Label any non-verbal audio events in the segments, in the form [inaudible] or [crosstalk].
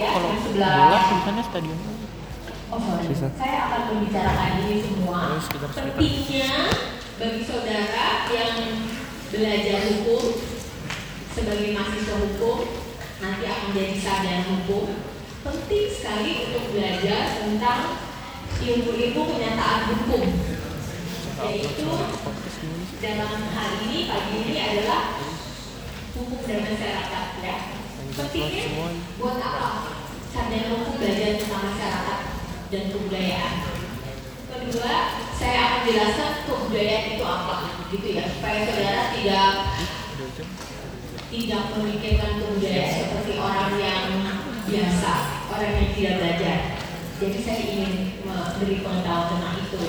ya kalau bola tulisannya stadion Oh sorry, Bisa. saya akan membicarakan ini semua. Sekitar. Pentingnya bagi saudara yang belajar hukum sebagai mahasiswa hukum nanti akan jadi sarjana hukum. Penting sekali untuk belajar tentang ilmu-ilmu kenyataan hukum. Yaitu dalam hal ini pagi ini adalah hukum dan masyarakat ya. Pentingnya buat apa sarjana hukum belajar tentang masyarakat dan kebudayaan. Kedua, saya akan jelaskan kebudayaan itu apa, gitu ya, supaya saudara tidak tidak memikirkan kebudayaan seperti orang yang biasa, orang yang tidak belajar. Jadi saya ingin memberi pengetahuan tentang itu.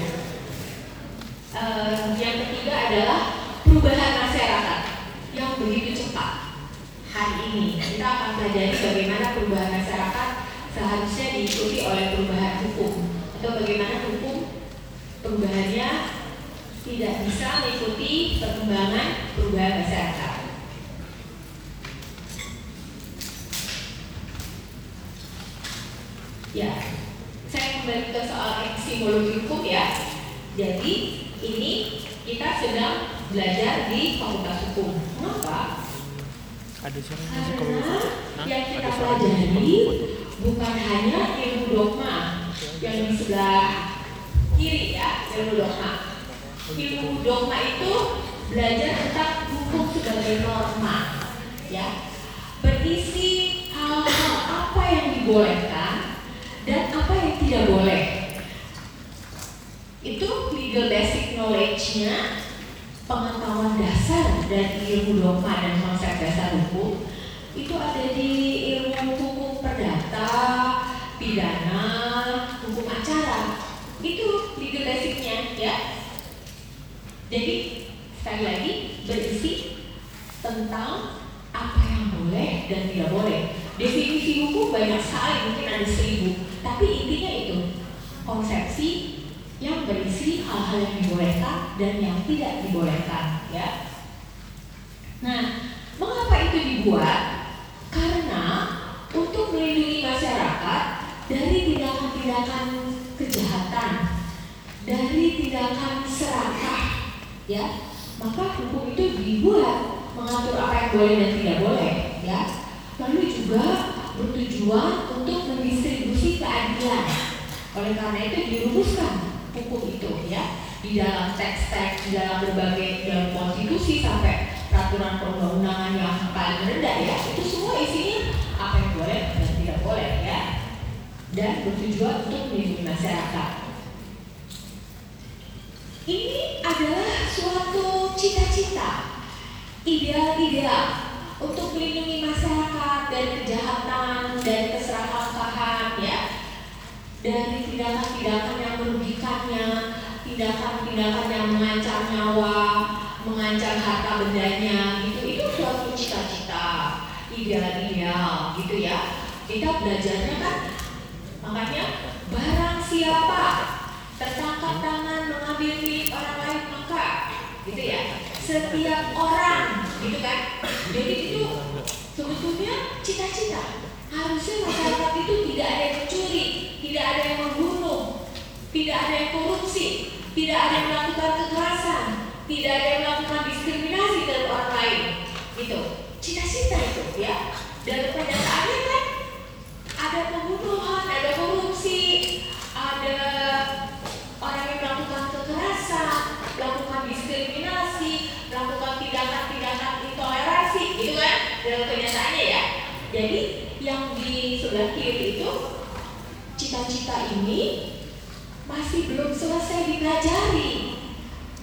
Eh, yang ketiga adalah perubahan masyarakat yang begitu cepat. Hari ini kita akan pelajari bagaimana perubahan masyarakat seharusnya diikuti oleh perubahan hukum atau bagaimana hukum perubahannya tidak bisa mengikuti perkembangan perubahan masyarakat. Ya, saya kembali ke soal epistemologi hukum ya. Jadi ini kita sedang belajar di Fakultas Hukum. Mengapa? Ada suaranya sih kalau foto? Yang ada suaranya kalau foto? bukan hanya ilmu dogma yang di sebelah kiri ya, ilmu dogma. Ilmu dogma itu belajar tentang hukum sebagai norma, ya, berisi hal-hal apa yang dibolehkan dan apa yang tidak boleh. Itu legal basic knowledge-nya pengetahuan dasar dari ilmu dogma dan konsep dasar hukum itu ada di ilmu hukum perdata, pidana, hukum acara. Itu legal basic-nya ya. Jadi sekali lagi berisi tentang apa yang boleh dan tidak boleh. Definisi hukum banyak sekali, mungkin ada seribu. Tapi intinya itu konsepsi yang berisi hal-hal yang dibolehkan dan yang tidak dibolehkan, ya. Nah, mengapa itu dibuat? Karena untuk melindungi masyarakat dari tindakan-tindakan kejahatan, dari tindakan serakah, ya. Maka hukum itu dibuat mengatur apa yang boleh dan tidak boleh, ya. Lalu juga bertujuan untuk mendistribusi keadilan. Oleh karena itu dirumuskan hukum itu ya. Di dalam teks-teks, di dalam berbagai dalam konstitusi sampai peraturan perundang-undangan yang paling rendah ya. Itu semua isinya apa yang boleh dan tidak boleh ya. Dan bertujuan untuk melindungi masyarakat. Ini adalah suatu cita-cita, ideal-ideal untuk melindungi masyarakat dari kejahatan dan keserakahan ya. Dari tindakan-tindakan yang tindakan-tindakan yang mengancam nyawa, mengancam harta bendanya, gitu itu suatu cita-cita ideal-ideal, gitu ya. Kita belajarnya kan, makanya barang siapa tertangkap tangan mengambil milik orang lain maka, gitu ya. Setiap orang, gitu kan. Jadi itu sebetulnya cita-cita harusnya masyarakat itu tidak ada yang mencuri, tidak ada yang membunuh, tidak ada yang korupsi, tidak ada yang melakukan kekerasan, tidak ada yang melakukan diskriminasi dari orang lain. Itu cita-cita itu ya. Dan kenyataannya kan ada pembunuhan, ada korupsi, ada orang yang melakukan kekerasan, melakukan diskriminasi, melakukan tindakan-tindakan intoleransi, gitu kan? Dalam kenyataannya ya. Jadi yang di sebelah kiri itu cita-cita ini masih belum selesai dipelajari.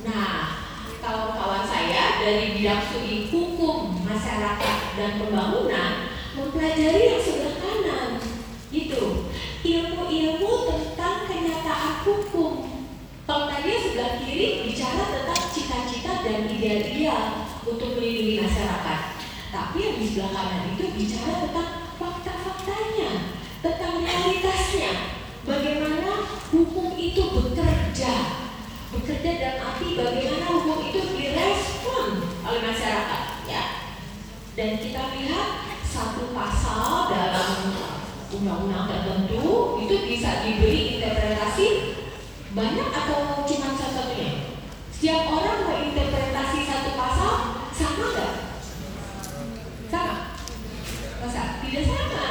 Nah, kawan-kawan saya dari bidang studi hukum, masyarakat, dan pembangunan mempelajari yang sebelah kanan. Gitu. Ilmu-ilmu tentang kenyataan hukum. Yang sebelah kiri bicara tentang cita-cita dan ideal-ideal untuk melindungi masyarakat. Tapi yang di sebelah kanan itu bicara Bekerja dalam arti bagaimana hukum itu direspon oleh masyarakat. ya. Dan kita lihat satu pasal dalam undang-undang tertentu itu bisa diberi interpretasi banyak atau cuma satu-satunya? Setiap orang menginterpretasi satu pasal sama nggak? Sama? Masa? Tidak sama.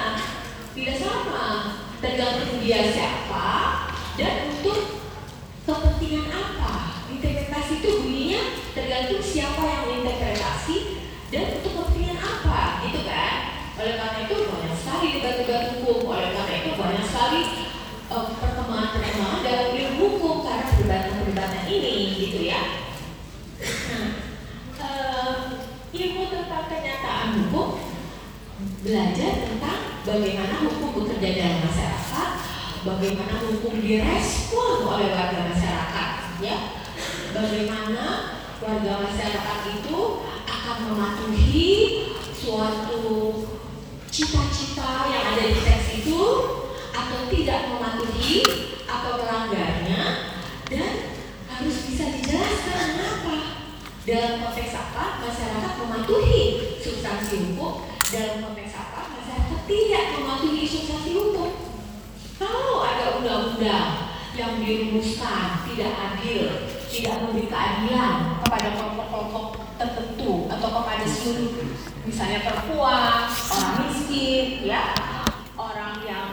Tidak sama. Tergantung dia siapa dan untuk kepentingan apa. Interpretasi itu bunyinya tergantung siapa yang menginterpretasi dan untuk kepentingan apa, gitu kan? Oleh karena itu banyak sekali debat-debat hukum. Oleh karena itu banyak sekali eh, perkembangan-perkembangan dalam ilmu hukum karena perdebatan-perdebatan ini, gitu ya. Nah, eh, ilmu tentang kenyataan hukum belajar tentang bagaimana hukum bekerja dalam masyarakat, bagaimana hukum direspon oleh warga masyarakat, ya, bagaimana warga masyarakat itu akan mematuhi suatu cita-cita yang ada di teks itu atau tidak mematuhi atau melanggarnya dan harus bisa dijelaskan kenapa. Dalam konteks apa? Masyarakat mematuhi substansi hukum dalam konteks tidak mematuhi substansi hukum kalau ada undang-undang yang dirumuskan tidak adil tidak memberi keadilan kepada kelompok-kelompok tertentu atau kepada seluruh misalnya perempuan, orang miskin, ya, orang yang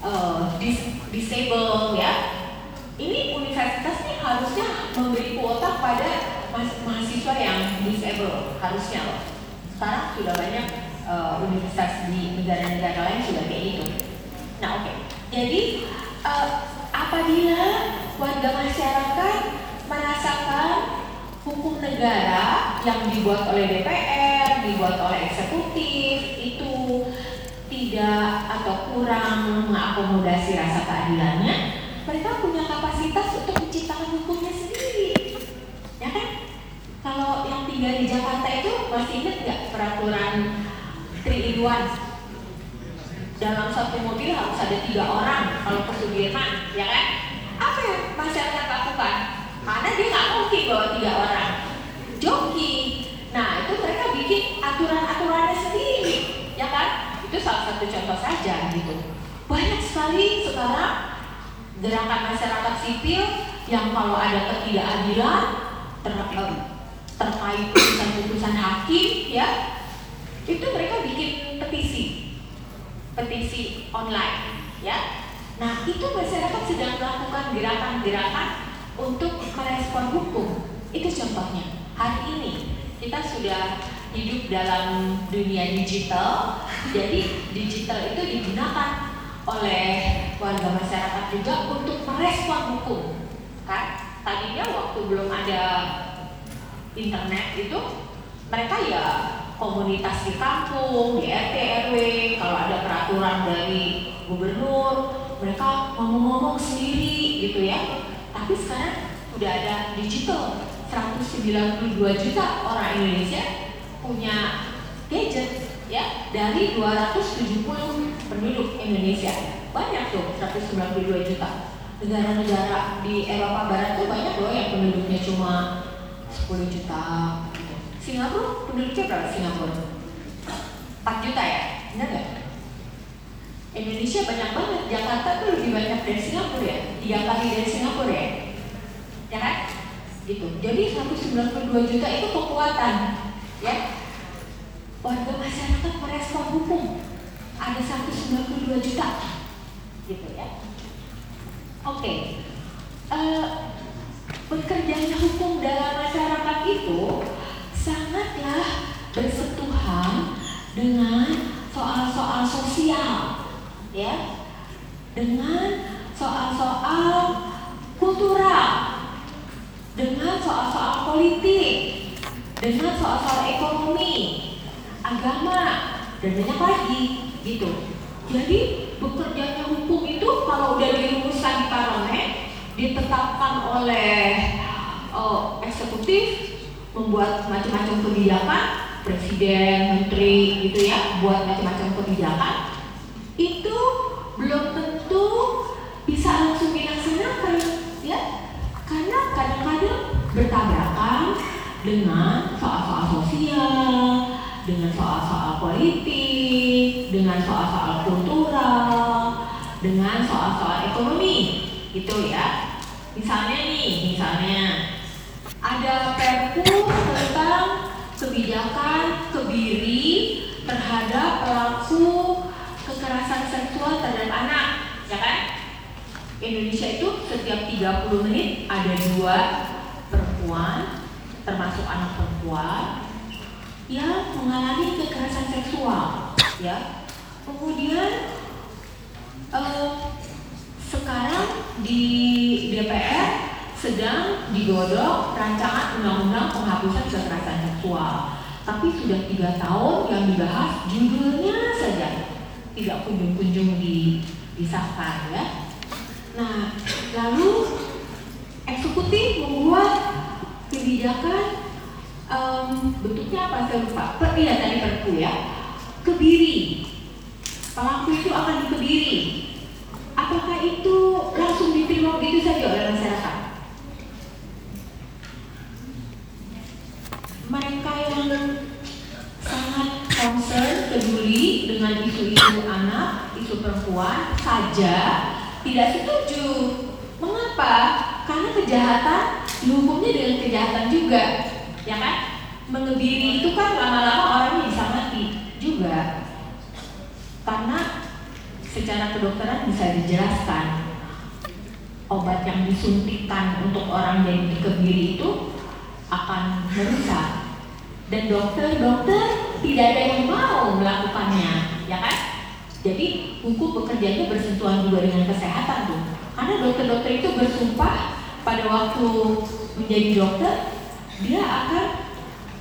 uh, dis disable, ya. Ini universitas nih harusnya memberi kuota pada mahasiswa yang disable harusnya loh. Sekarang sudah banyak uh, universitas di negara-negara lain sudah kayak gitu. Nah oke, okay. jadi uh, apabila warga masyarakat merasakan hukum negara yang dibuat oleh DPR, dibuat oleh eksekutif itu tidak atau kurang mengakomodasi rasa keadilannya, mereka punya kapasitas untuk menciptakan hukumnya sendiri. Ya kan? Kalau yang tinggal di Jakarta itu masih ingat 3 in 1? Dalam satu mobil harus ada tiga orang kalau ke Sudirman, ya kan? Apa yang masyarakat lakukan? Karena dia nggak mungkin bawa tiga orang. Joki. Nah itu mereka bikin aturan-aturannya sendiri, ya kan? Itu salah satu contoh saja gitu. Banyak sekali sekarang gerakan masyarakat sipil yang kalau ada ketidakadilan ter, terkait putusan-putusan hakim, ya itu mereka bikin petisi, petisi online, ya. Nah itu masyarakat sedang melakukan gerakan-gerakan untuk merespon hukum. Itu contohnya. Hari ini kita sudah hidup dalam dunia digital, jadi digital itu digunakan oleh warga masyarakat juga untuk merespon hukum. Kan? Tadinya waktu belum ada internet itu mereka ya komunitas di kampung, di RT RW, kalau ada peraturan dari gubernur, mereka ngomong-ngomong sendiri gitu ya. Tapi sekarang udah ada digital, 192 juta orang Indonesia punya gadget ya dari 270 penduduk Indonesia. Banyak tuh 192 juta. Negara-negara di Eropa Barat tuh banyak loh yang penduduknya cuma 10 juta. Singapura penduduknya berapa Singapura? 4 juta ya? Benar nggak? Indonesia banyak banget, Jakarta tuh lebih banyak dari Singapura ya, tiga kali dari Singapura ya, ya kan? Gitu. Jadi 192 juta itu kekuatan, ya. Warga masyarakat merespon hukum ada 192 juta, gitu ya. Oke, okay. uh, bekerjanya hukum dalam masyarakat itu sangatlah bersentuhan dengan soal-soal sosial ya. Dengan soal-soal kultural dengan soal-soal politik dengan soal-soal ekonomi agama dan banyak lagi gitu. Jadi bekerjanya hukum itu kalau udah dirumuskan di parlemen ditetapkan oleh oh, eksekutif membuat macam-macam kebijakan presiden menteri gitu ya buat macam-macam kebijakan itu belum tentu bisa langsung dilaksanakan ya karena kadang-kadang bertabrakan dengan soal-soal sosial dengan soal-soal politik dengan soal-soal kultural, dengan soal-soal ekonomi, gitu ya. Misalnya nih, misalnya ada perpu tentang kebijakan kebiri terhadap pelaku kekerasan seksual terhadap anak, ya kan? Indonesia itu setiap 30 menit ada dua perempuan, termasuk anak perempuan, yang mengalami kekerasan seksual ya kemudian eh, sekarang di DPR sedang digodok rancangan undang-undang penghapusan kekerasan seksual. Tapi sudah tiga tahun yang dibahas judulnya saja tidak kunjung-kunjung di, disahkan ya. Nah lalu eksekutif membuat kebijakan um, bentuknya apa? Saya lupa. Per, iya tadi perpu ya. Kebiri. Pelaku itu akan dikebiri. Apakah itu langsung diterima begitu saja oleh masyarakat mereka yang sangat concern peduli dengan isu-isu anak isu perempuan saja tidak setuju. Mengapa? Karena kejahatan dihukumnya dengan kejahatan juga ya kan? Mengebiri itu kan lama-lama orangnya bisa mati juga. Karena secara kedokteran bisa dijelaskan obat yang disuntikan untuk orang yang dikebiri itu akan merusak dan dokter-dokter tidak ada yang mau melakukannya ya kan jadi hukum bekerjanya bersentuhan juga dengan kesehatan tuh karena dokter-dokter itu bersumpah pada waktu menjadi dokter dia akan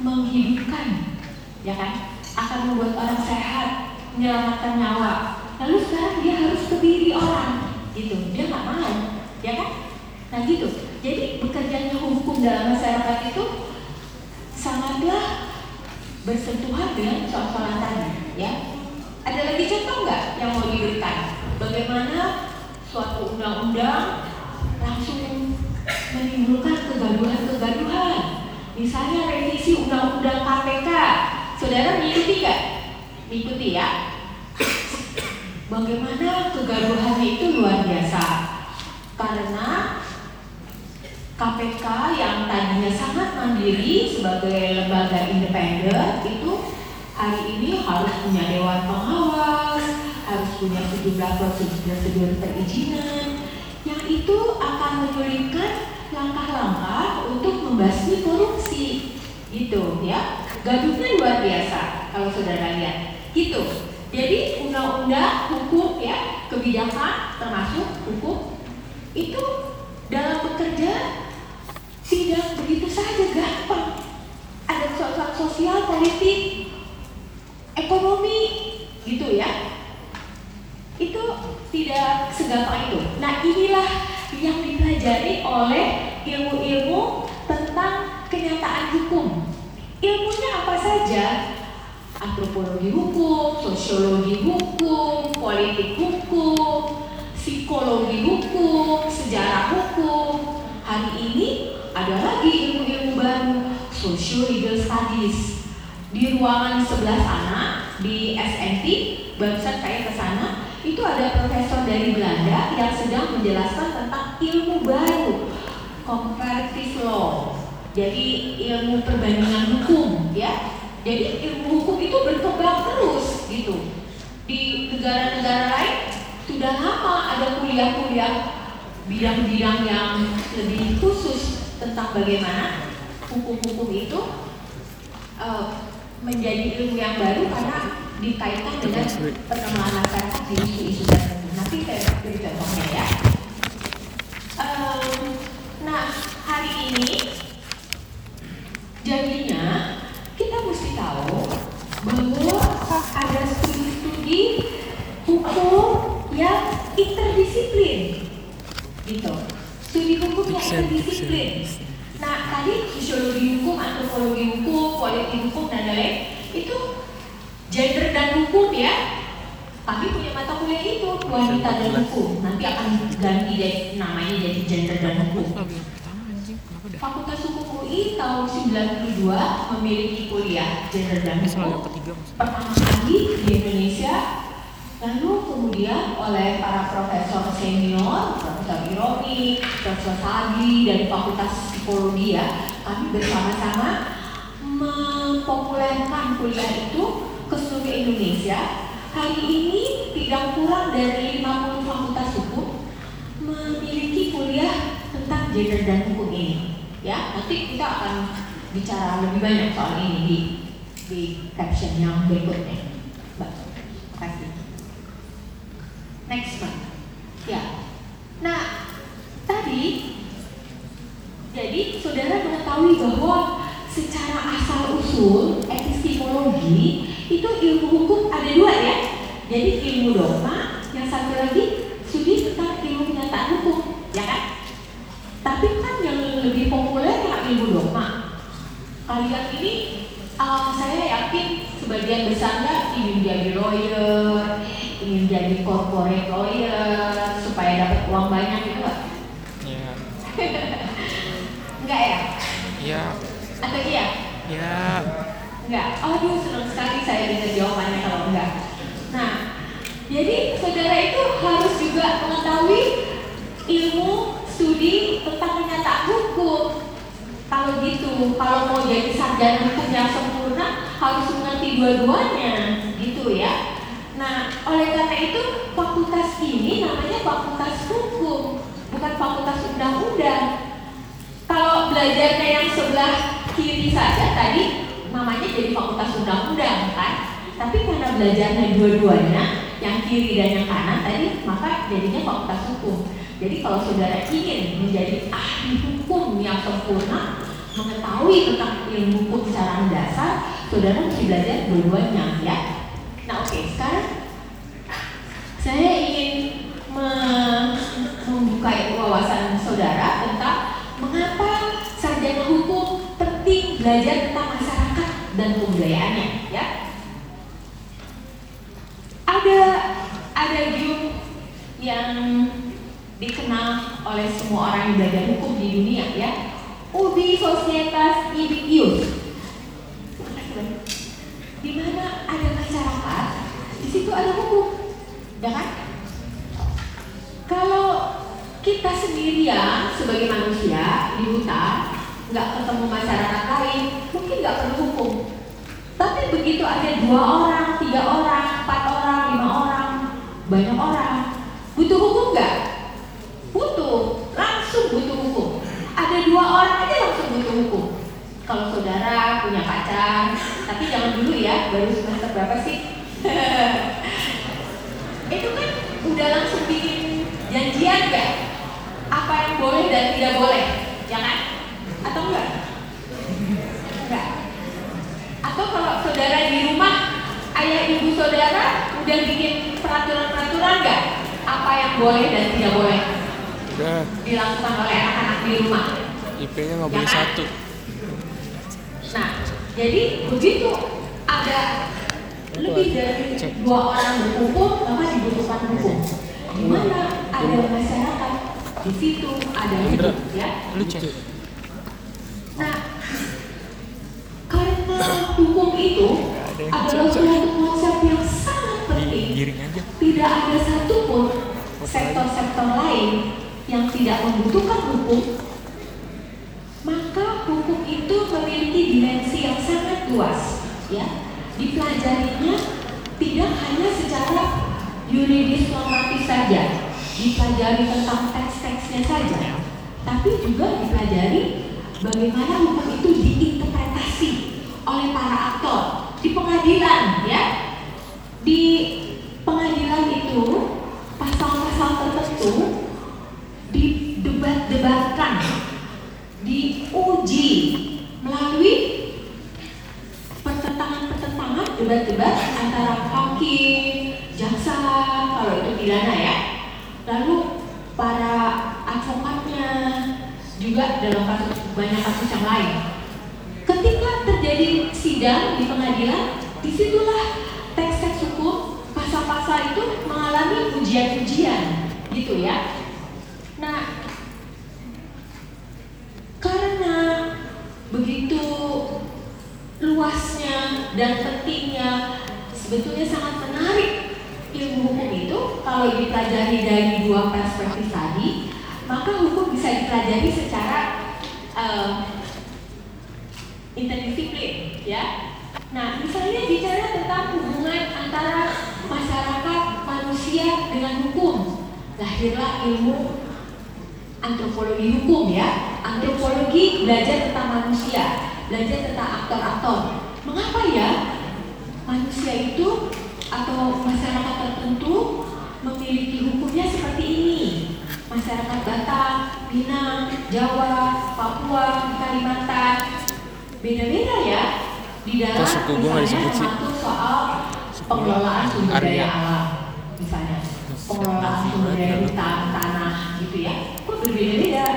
menghidupkan, ya kan? Akan membuat orang sehat, menyelamatkan nyawa. Lalu sekarang dia harus kebiri orang, gitu. Dia nggak mau, ya kan? Nah gitu. Jadi bekerjanya hukum dalam masyarakat itu sangatlah bersentuhan dengan tadi, ya. Ada lagi contoh nggak yang mau diberikan? Bagaimana suatu undang-undang langsung menimbulkan kegaduhan-kegaduhan Misalnya revisi undang-undang KPK, saudara mengikuti nggak? Mengikuti ya. Bagaimana kegaduhannya itu luar biasa. Karena KPK yang tadinya sangat mandiri sebagai lembaga independen itu hari ini harus punya dewan pengawas, harus punya sejumlah prosedur-prosedur perizinan. Yang itu akan menyulitkan langkah-langkah untuk membasmi korupsi. Gitu ya. Gaduhnya luar biasa kalau saudara lihat. Gitu. Jadi undang-undang hukum ya kebijakan termasuk hukum itu dalam bekerja tidak begitu saja gampang ada soal sosial politik ekonomi gitu ya itu tidak segampang itu nah inilah yang dipelajari oleh ilmu-ilmu tentang kenyataan hukum. Ilmunya apa saja? Antropologi hukum, sosiologi hukum, politik hukum, psikologi hukum, sejarah hukum. Hari ini ada lagi ilmu-ilmu baru, social legal studies. Di ruangan sebelah sana, di SNT, barusan saya ke sana, itu ada profesor dari Belanda yang sedang menjelaskan tentang ilmu baru comparative law. Jadi ilmu perbandingan hukum ya. Jadi ilmu hukum itu berkembang terus gitu. Di negara-negara lain sudah lama ada kuliah-kuliah bidang-bidang yang lebih khusus tentang bagaimana hukum-hukum itu uh, menjadi ilmu yang baru karena dikaitkan dengan perkembangan masyarakat di isu-isu tertentu. Nanti saya beri contohnya ya. Um, nah, hari ini jadinya kita mesti tahu bahwa ada studi-studi hukum yang interdisiplin, gitu. Studi hukum yang interdisiplin. Nah, tadi sosiologi hukum, antropologi hukum, politik hukum dan lain-lain itu gender dan hukum ya. Kami punya mata kuliah itu wanita dan hukum. Nanti akan ganti deh namanya jadi gender dan hukum. Fakultas Hukum UI tahun 92 memiliki kuliah gender dan hukum. pertama kali di Indonesia ya oleh para profesor senior, Profesor Ironi, Profesor Sagi dari Fakultas Psikologi ya. Kami bersama-sama mempopulerkan kuliah itu ke seluruh Indonesia. Hari ini tidak kurang dari 50 fakultas hukum memiliki kuliah tentang gender dan hukum ini. Ya, nanti kita akan bicara lebih banyak soal ini di di caption yang berikutnya. Mbak, kasih. Next one. Ya. Nah, tadi jadi saudara mengetahui bahwa secara asal usul epistemologi itu ilmu hukum ada dua ya. Jadi ilmu dogma, yang satu lagi studi tentang ilmu kenyataan hukum, ya kan? Tapi kan yang lebih populer ya ilmu dogma. Kalian ini uh, saya yakin sebagian besarnya ingin jadi lawyer, ingin jadi corporate lawyer supaya dapat uang banyak gitu nggak? [laughs] Ya. Enggak ya? Ya. Atau iya? Ya. Enggak. Aduh senang sekali saya dengar jawabannya kalau enggak. Nah, jadi saudara itu harus juga mengetahui ilmu studi tentang kenyataan hukum. Kalau gitu, kalau mau jadi sarjana hukum yang sempurna harus mengerti dua-duanya, gitu ya. Nah, oleh karena itu fakultas ini namanya fakultas hukum, bukan fakultas undang-undang. Kalau belajarnya yang sebelah kiri saja tadi namanya jadi fakultas undang-undang kan? Tapi karena belajarnya dua-duanya, yang kiri dan yang kanan tadi, maka jadinya fakultas hukum. Jadi kalau saudara ingin menjadi ahli hukum yang sempurna, mengetahui tentang ilmu hukum secara mendasar, saudara mesti belajar dua-duanya ya. Oke, sekarang saya ingin me- membuka wawasan saudara tentang mengapa sarjana hukum penting belajar tentang masyarakat dan kebudayaannya ya. Ada ada gium yang dikenal oleh semua orang yang belajar hukum di dunia ya. Ubi Societas Ius. Di mana ada masyarakat, di situ ada hukum. Ya kan? Kalau kita sendirian sebagai manusia di hutan, nggak ketemu masyarakat lain, mungkin nggak perlu hukum. Tapi begitu ada dua orang, tiga orang, empat orang, lima orang, banyak orang, butuh hukum nggak? Butuh, langsung butuh hukum. Ada dua orang aja langsung butuh hukum. Kalau saudara punya pacar, tapi jangan dulu ya, baru semester berapa sih? [laughs] Itu kan udah langsung bikin janjian nggak? Apa yang boleh dan tidak boleh, ya kan? Atau enggak? Enggak. Atau kalau saudara di rumah, ayah ibu saudara udah bikin peraturan-peraturan nggak? Apa yang boleh dan tidak boleh Udah. dilakukan oleh anak-anak di rumah? IP-nya nggak Ya boleh kan? satu. Nah, jadi begitu ada lebih dari dua orang berkumpul, maka dibutuhkan hukum. Di mana ada masyarakat, di situ ada hukum, ya. Nah, karena hukum itu adalah suatu konsep yang sangat penting, tidak ada satupun sektor-sektor lain yang tidak membutuhkan hukum, maka hukum itu memiliki dimensi yang sangat luas. Ya, dipelajarinya tidak hanya secara yuridis normatif saja, dipelajari tentang teks-teksnya saja, tapi juga dipelajari bagaimana hukum itu diinterpretasi oleh para aktor di pengadilan, ya. Di pengadilan itu pasal-pasal tertentu didebat-debatkan, diuji melalui pertentangan-pertentangan, debat-debat antara hakim, jaksa, kalau itu pidana ya, lalu para advokatnya juga dalam kasus banyak kasus yang lain. Ketika terjadi sidang di pengadilan, di situlah teks-teks hukum pasal-pasal itu mengalami ujian-ujian, gitu ya. Nah, karena begitu luasnya dan pentingnya sebetulnya sangat menarik ilmu hukum itu kalau dipelajari dari dua perspektif tadi, maka hukum bisa dipelajari secara eh, interdisiplin, ya. Nah, misalnya bicara tentang hubungan antara masyarakat manusia dengan hukum, lahirlah ilmu antropologi hukum ya. Antropologi belajar tentang manusia, belajar tentang aktor-aktor. Mengapa ya manusia itu atau masyarakat tertentu memiliki hukumnya seperti ini? Masyarakat Batak, Minang, Jawa, Papua, Kalimantan, beda-beda ya. Di dalam suku nggak disebut sih? soal pengelolaan sumber daya alam, misalnya pengelolaan sumber daya hutan, tanah, gitu ya. Kok berbeda-beda?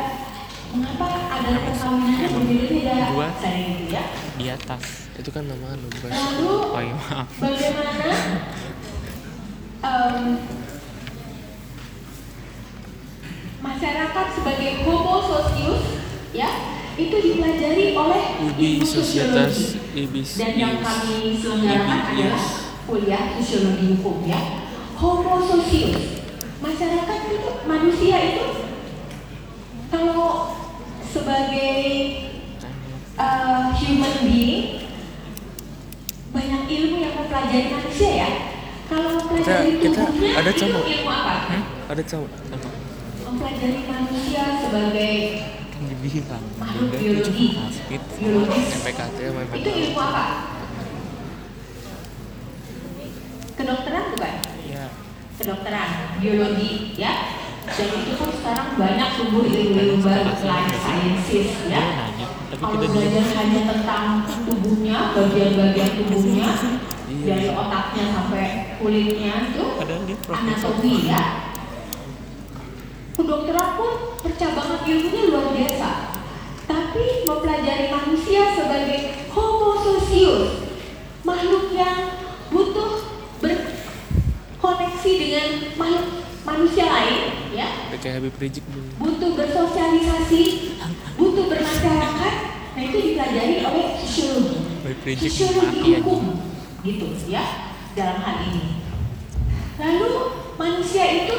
Mengapa ada perkawinan yang berbeda-beda? Saya gitu ya. di atas itu kan nama bos Lalu oh iya maaf bagaimana em, masyarakat sebagai homo socius ya itu dipelajari oleh ubi societas ibis dan yang kami selenggarakan adalah kuliah sosiologi hukum ya. Homo socius. Masyarakat itu manusia itu kalau sebagai uh, human being banyak ilmu yang mempelajari manusia ya. Kalau mempelajari kita tubuhnya ada cowok. Hmm? ada cowok mempelajari manusia sebagai dibilang Bunda biologi. MPKT sama itu MPK ilmu apa? Kedokteran bukan? Ya kedokteran biologi ya. Dan itu kan sekarang banyak tumbuh ilmu-ilmu baru life sciences dia ya tapi kalau kita belajar hanya tentang tubuhnya bagian-bagian tubuhnya Iya. dari otaknya sampai kulitnya itu anatomi ya kedokteran pun percabangan ilmunya luar biasa. Tapi mempelajari manusia sebagai homo socius makhluk yang butuh berkoneksi dengan makhluk manusia lain ya. Habib Rizik butuh bersosialisasi butuh bermasyarakat. Nah itu dipelajari oleh sosiologi sosiologi hukum gitu ya dalam hal ini. Lalu manusia itu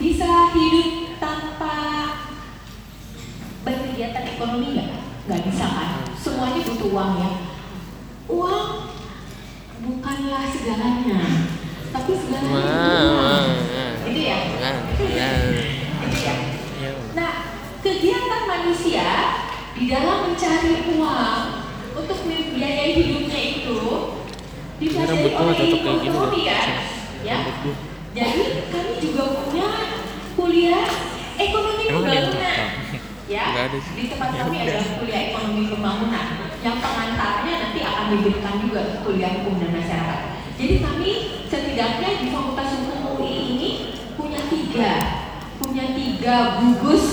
bisa hidup tanpa berkegiatan ekonomi nggak nggak bisa kan semuanya butuh uang ya uang bukanlah segalanya tapi segalanya wah, itu ya wah, Itu ya? ya? Ya, Nah, kegiatan manusia di dalam mencari uang untuk membiayai hidupnya itu dipelajari oleh ekonomi kan? Ya. Gua. Jadi kami juga punya kuliah ekonomi Emang pembangunan. Ya, ada di tempat Ya kami udah. ada kuliah ekonomi pembangunan yang pengantarnya nanti akan diberikan juga kuliah hukum dan masyarakat. Jadi kami setidaknya di Fakultas Hukum UI ini punya tiga, punya tiga gugus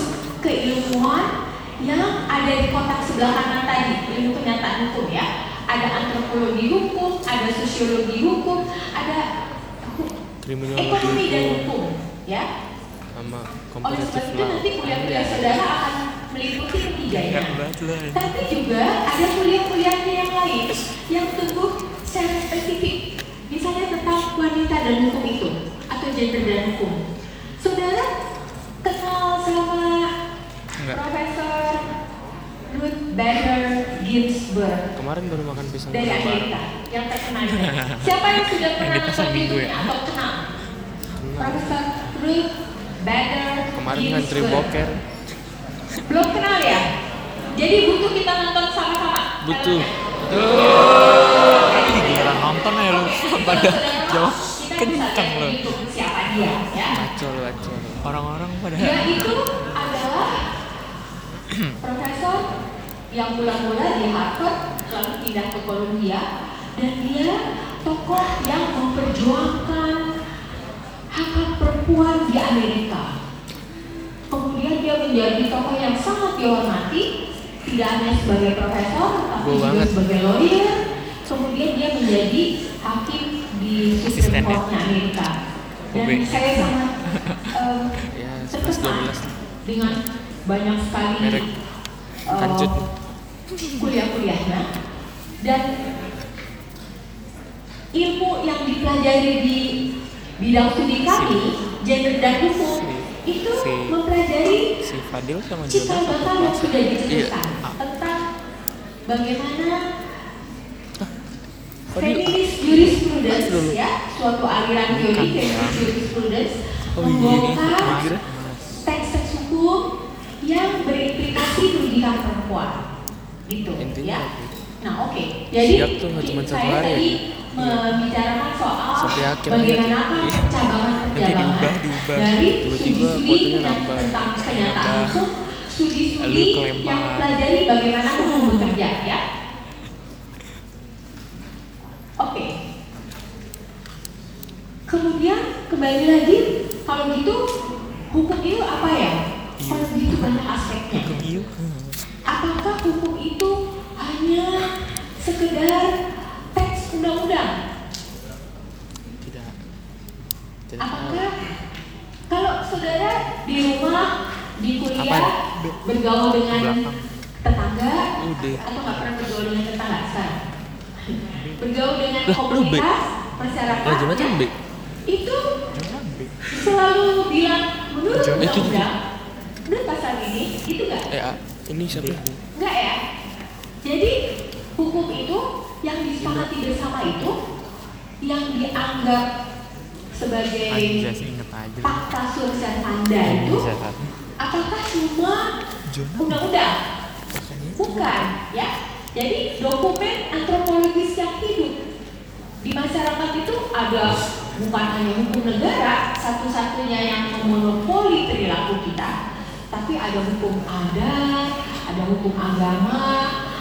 keilmuan yang ada di kotak sebelah kanan tadi, ilmu kenyataan hukum ya. Ada antropologi hukum, ada sosiologi hukum, ada hu- kriminologi ekonomi dan hukum hukum ya. Sama Oleh komparatif sebab itu law nanti kuliah-kuliah saudara akan meliputi ketiganya. Banget lah Tapi juga ada kuliah-kuliahnya yang lain yang tumbuh secara spesifik. Misalnya tentang wanita dan hukum itu atau gender dan hukum. Saudara kenal sama Enggak. Profesor Ruth Bader Ginsburg kemarin baru makan pisang dari. Amerika yang terkenal. [laughs] Siapa yang sudah pernah nonton ya? atau? Kenal. Profesor Ruth Kemarin ngantri boker Belum kenal ya? Jadi butuh kita nonton sama-sama. butuh filmnya? Ih, giliran nonton ya lu pada jawab kenceng lu siapa dia ya. orang-orang pada Dia itu adalah profesor yang mula-mula di Harvard lalu pindah ke Columbia dan dia tokoh yang memperjuangkan hak hak perempuan di Amerika. Kemudian dia menjadi tokoh yang sangat dihormati tidak hanya sebagai profesor tapi juga banget. sebagai lawyer. Kemudian dia menjadi hakim di Supreme. Court Amerika. Dan OB. saya sangat [laughs] em, ya 11 terkesan 12 dengan banyak sekali Merek Kancut. kuliah-kuliahnya dan ilmu yang dipelajari di bidang studi kami, gender dan hukum, Si- itu si- mempelajari si Fadil sama cita bakal yang ya? sudah dicetuskan Iya. tentang bagaimana feminis jurisprudence ya suatu aliran teori Bukan, feminis ya. jurisprudence Oh, ini. membongkar teks-teks hukum yang berimplikasi merugikan perempuan gitu Intinya ya nah oke jadi Siap tuh, cuma saya ya? tadi membicarakan soal Sampai akhir bagaimana cabangan [laughs] diubah. dari studi-studi tentang kenyataan hukum studi-studi yang kelempar. pelajari bagaimana hukum bekerja ya? Oke. Kemudian kembali lagi kalau gitu hukum itu apa ya? Kalau begitu banyak aspeknya. Iya. apakah hukum itu hanya sekedar undang-undang Tidak. Tidak. apakah kalau saudara di rumah di kuliah Apa? bergaul dengan Belakang. tetangga Udah. atau nggak pernah bergaul dengan tetangga sekarang bergaul dengan lu komunitas masyarakat Jonathan ya, itu selalu bilang menurut undang-undang menurut pasal ini itu nggak ah, ini siapa? Enggak ya? Jadi hukum itu yang disepakati bersama itu yang dianggap sebagai fakta sursa tanda itu apakah Jonathan. undang-undang? Bukan, ya. Jadi dokumen antropologis yang hidup di masyarakat itu ada bukan hanya hukum negara satu-satunya yang memonopoli perilaku kita, tapi ada hukum adat, ada hukum agama,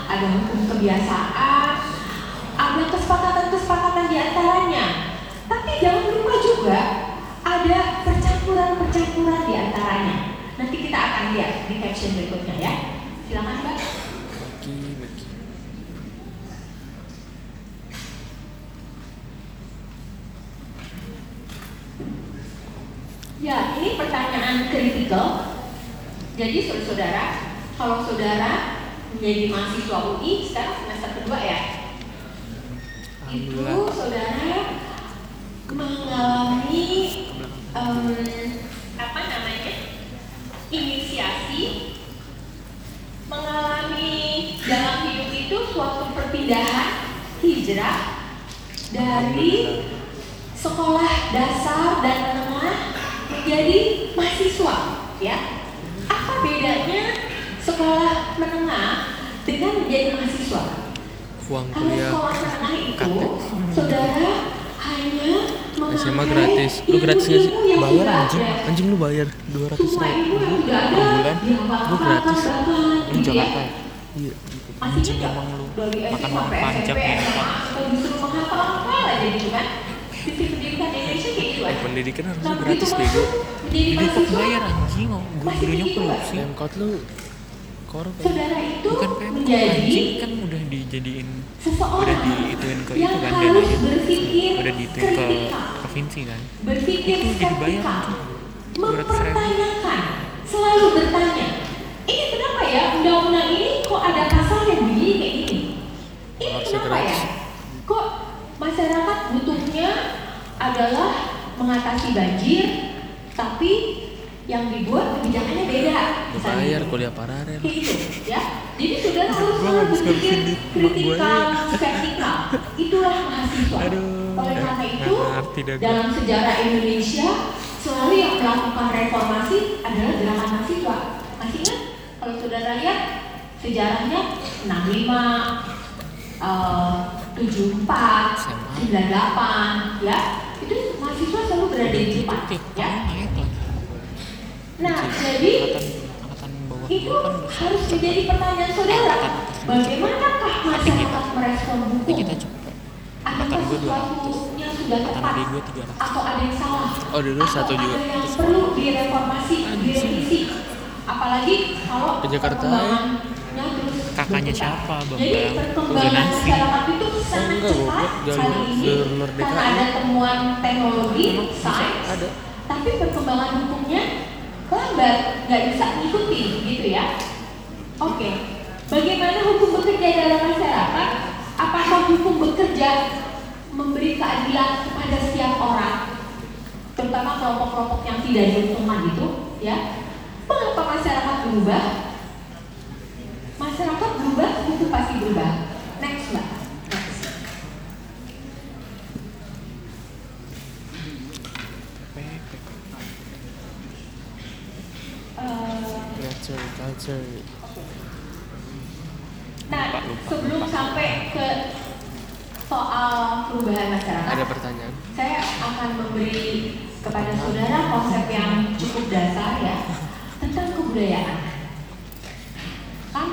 ada hukum kebiasaan, ada kesepakatan-kesepakatan di antaranya. Tapi jangan lupa juga ada percampuran-percampuran di antaranya. Nanti kita akan lihat di caption berikutnya ya. Silakan Mbak. Ya, ini pertanyaan kritikal. Jadi saudara-saudara, kalau saudara menjadi mahasiswa UI sekarang semester kedua ya, itu saudara mengalami em, apa namanya inisiasi, mengalami dalam hidup itu suatu perpindahan hijrah dari sekolah dasar dan menengah menjadi mahasiswa ya? Apa bedanya sekolah menengah dengan menjadi mahasiswa Uang kalau kuliah sekolah menengah itu saudara hanya SMA gratis. Lu gratis gak sih? Bayar anjing. Anjing lu bayar 200 Semua ilmu yang ribu per ada bulan. Lu gratis. gitu ya. Jakarta ya? Iya. Masih Anjing emang lu. Makan sampai pajak SMP, ya. Gitu kan pendidikan gitu Eh, pendidikan Nah, harusnya gratis bego. Di Depok mahasiswa, bayar anjing. Gue gurunya korupsi. Pemkot lu korup. saudara itu Bukan Pemkot menjadi anjing kan udah dijadiin seseorang udah diituin ke yang itu kan harus berpikir Udah diituin ke provinsi kan. berpikir Itu jadi bayar skeptikal, anjing. 200.000. mempertanyakan, selalu bertanya, ini kenapa ya undang-undang ini kok ada pasal yang begini kayak gini? Ini kenapa ya? Kok masyarakat butuhnya adalah mengatasi banjir, tapi yang dibuat kebijakannya beda. Misalnya bayar kuliah paralel. Kayak gitu, ya. Jadi saudara harus berpikir kritikal, skeptikal. Itulah mahasiswa. Aduh, Oleh karena itu, dalam sejarah Indonesia selalu yang melakukan reformasi adalah gerakan mahasiswa. Masih ingat? Kalau saudara lihat sejarahnya 65, eh, 74, SMA. 98, ya. Itu mahasiswa selalu berada di depan, ya. Nah, jadi angkatan angkatan bawah itu kan harus menjadi pertanyaan saudara. Bagaimanakah masyarakat merespon hukum? kita Angkatan gua 200. sesuatunya sudah tepat gua 300. atau ada yang salah? Oh, dulu atau satu juga. Ada yang perlu direformasi, Anjing. direvisi. Apalagi kalau Ke Jakarta ya. Kakaknya siapa, Bang Jadi Bang? perkembangan masyarakat itu sangat enggak, cepat. Jalur- kali ini jalur karena ada temuan teknologi, sains, tapi perkembangan hukumnya lambat, nggak bisa mengikuti gitu ya. Oke, bagaimana hukum bekerja dalam masyarakat? Apakah hukum bekerja memberi keadilan kepada setiap orang? terutama kelompok-kelompok yang tidak diuntungkan itu, ya. Mengapa masyarakat berubah? Masyarakat berubah, itu pasti berubah. Next, Mbak. Next. Eh, Culture, culture. Nah, Lupa, lupa, sebelum lupa. sampai ke soal perubahan masyarakat, Ada pertanyaan? saya akan memberi kepada saudara konsep yang cukup dasar ya tentang kebudayaan. Kan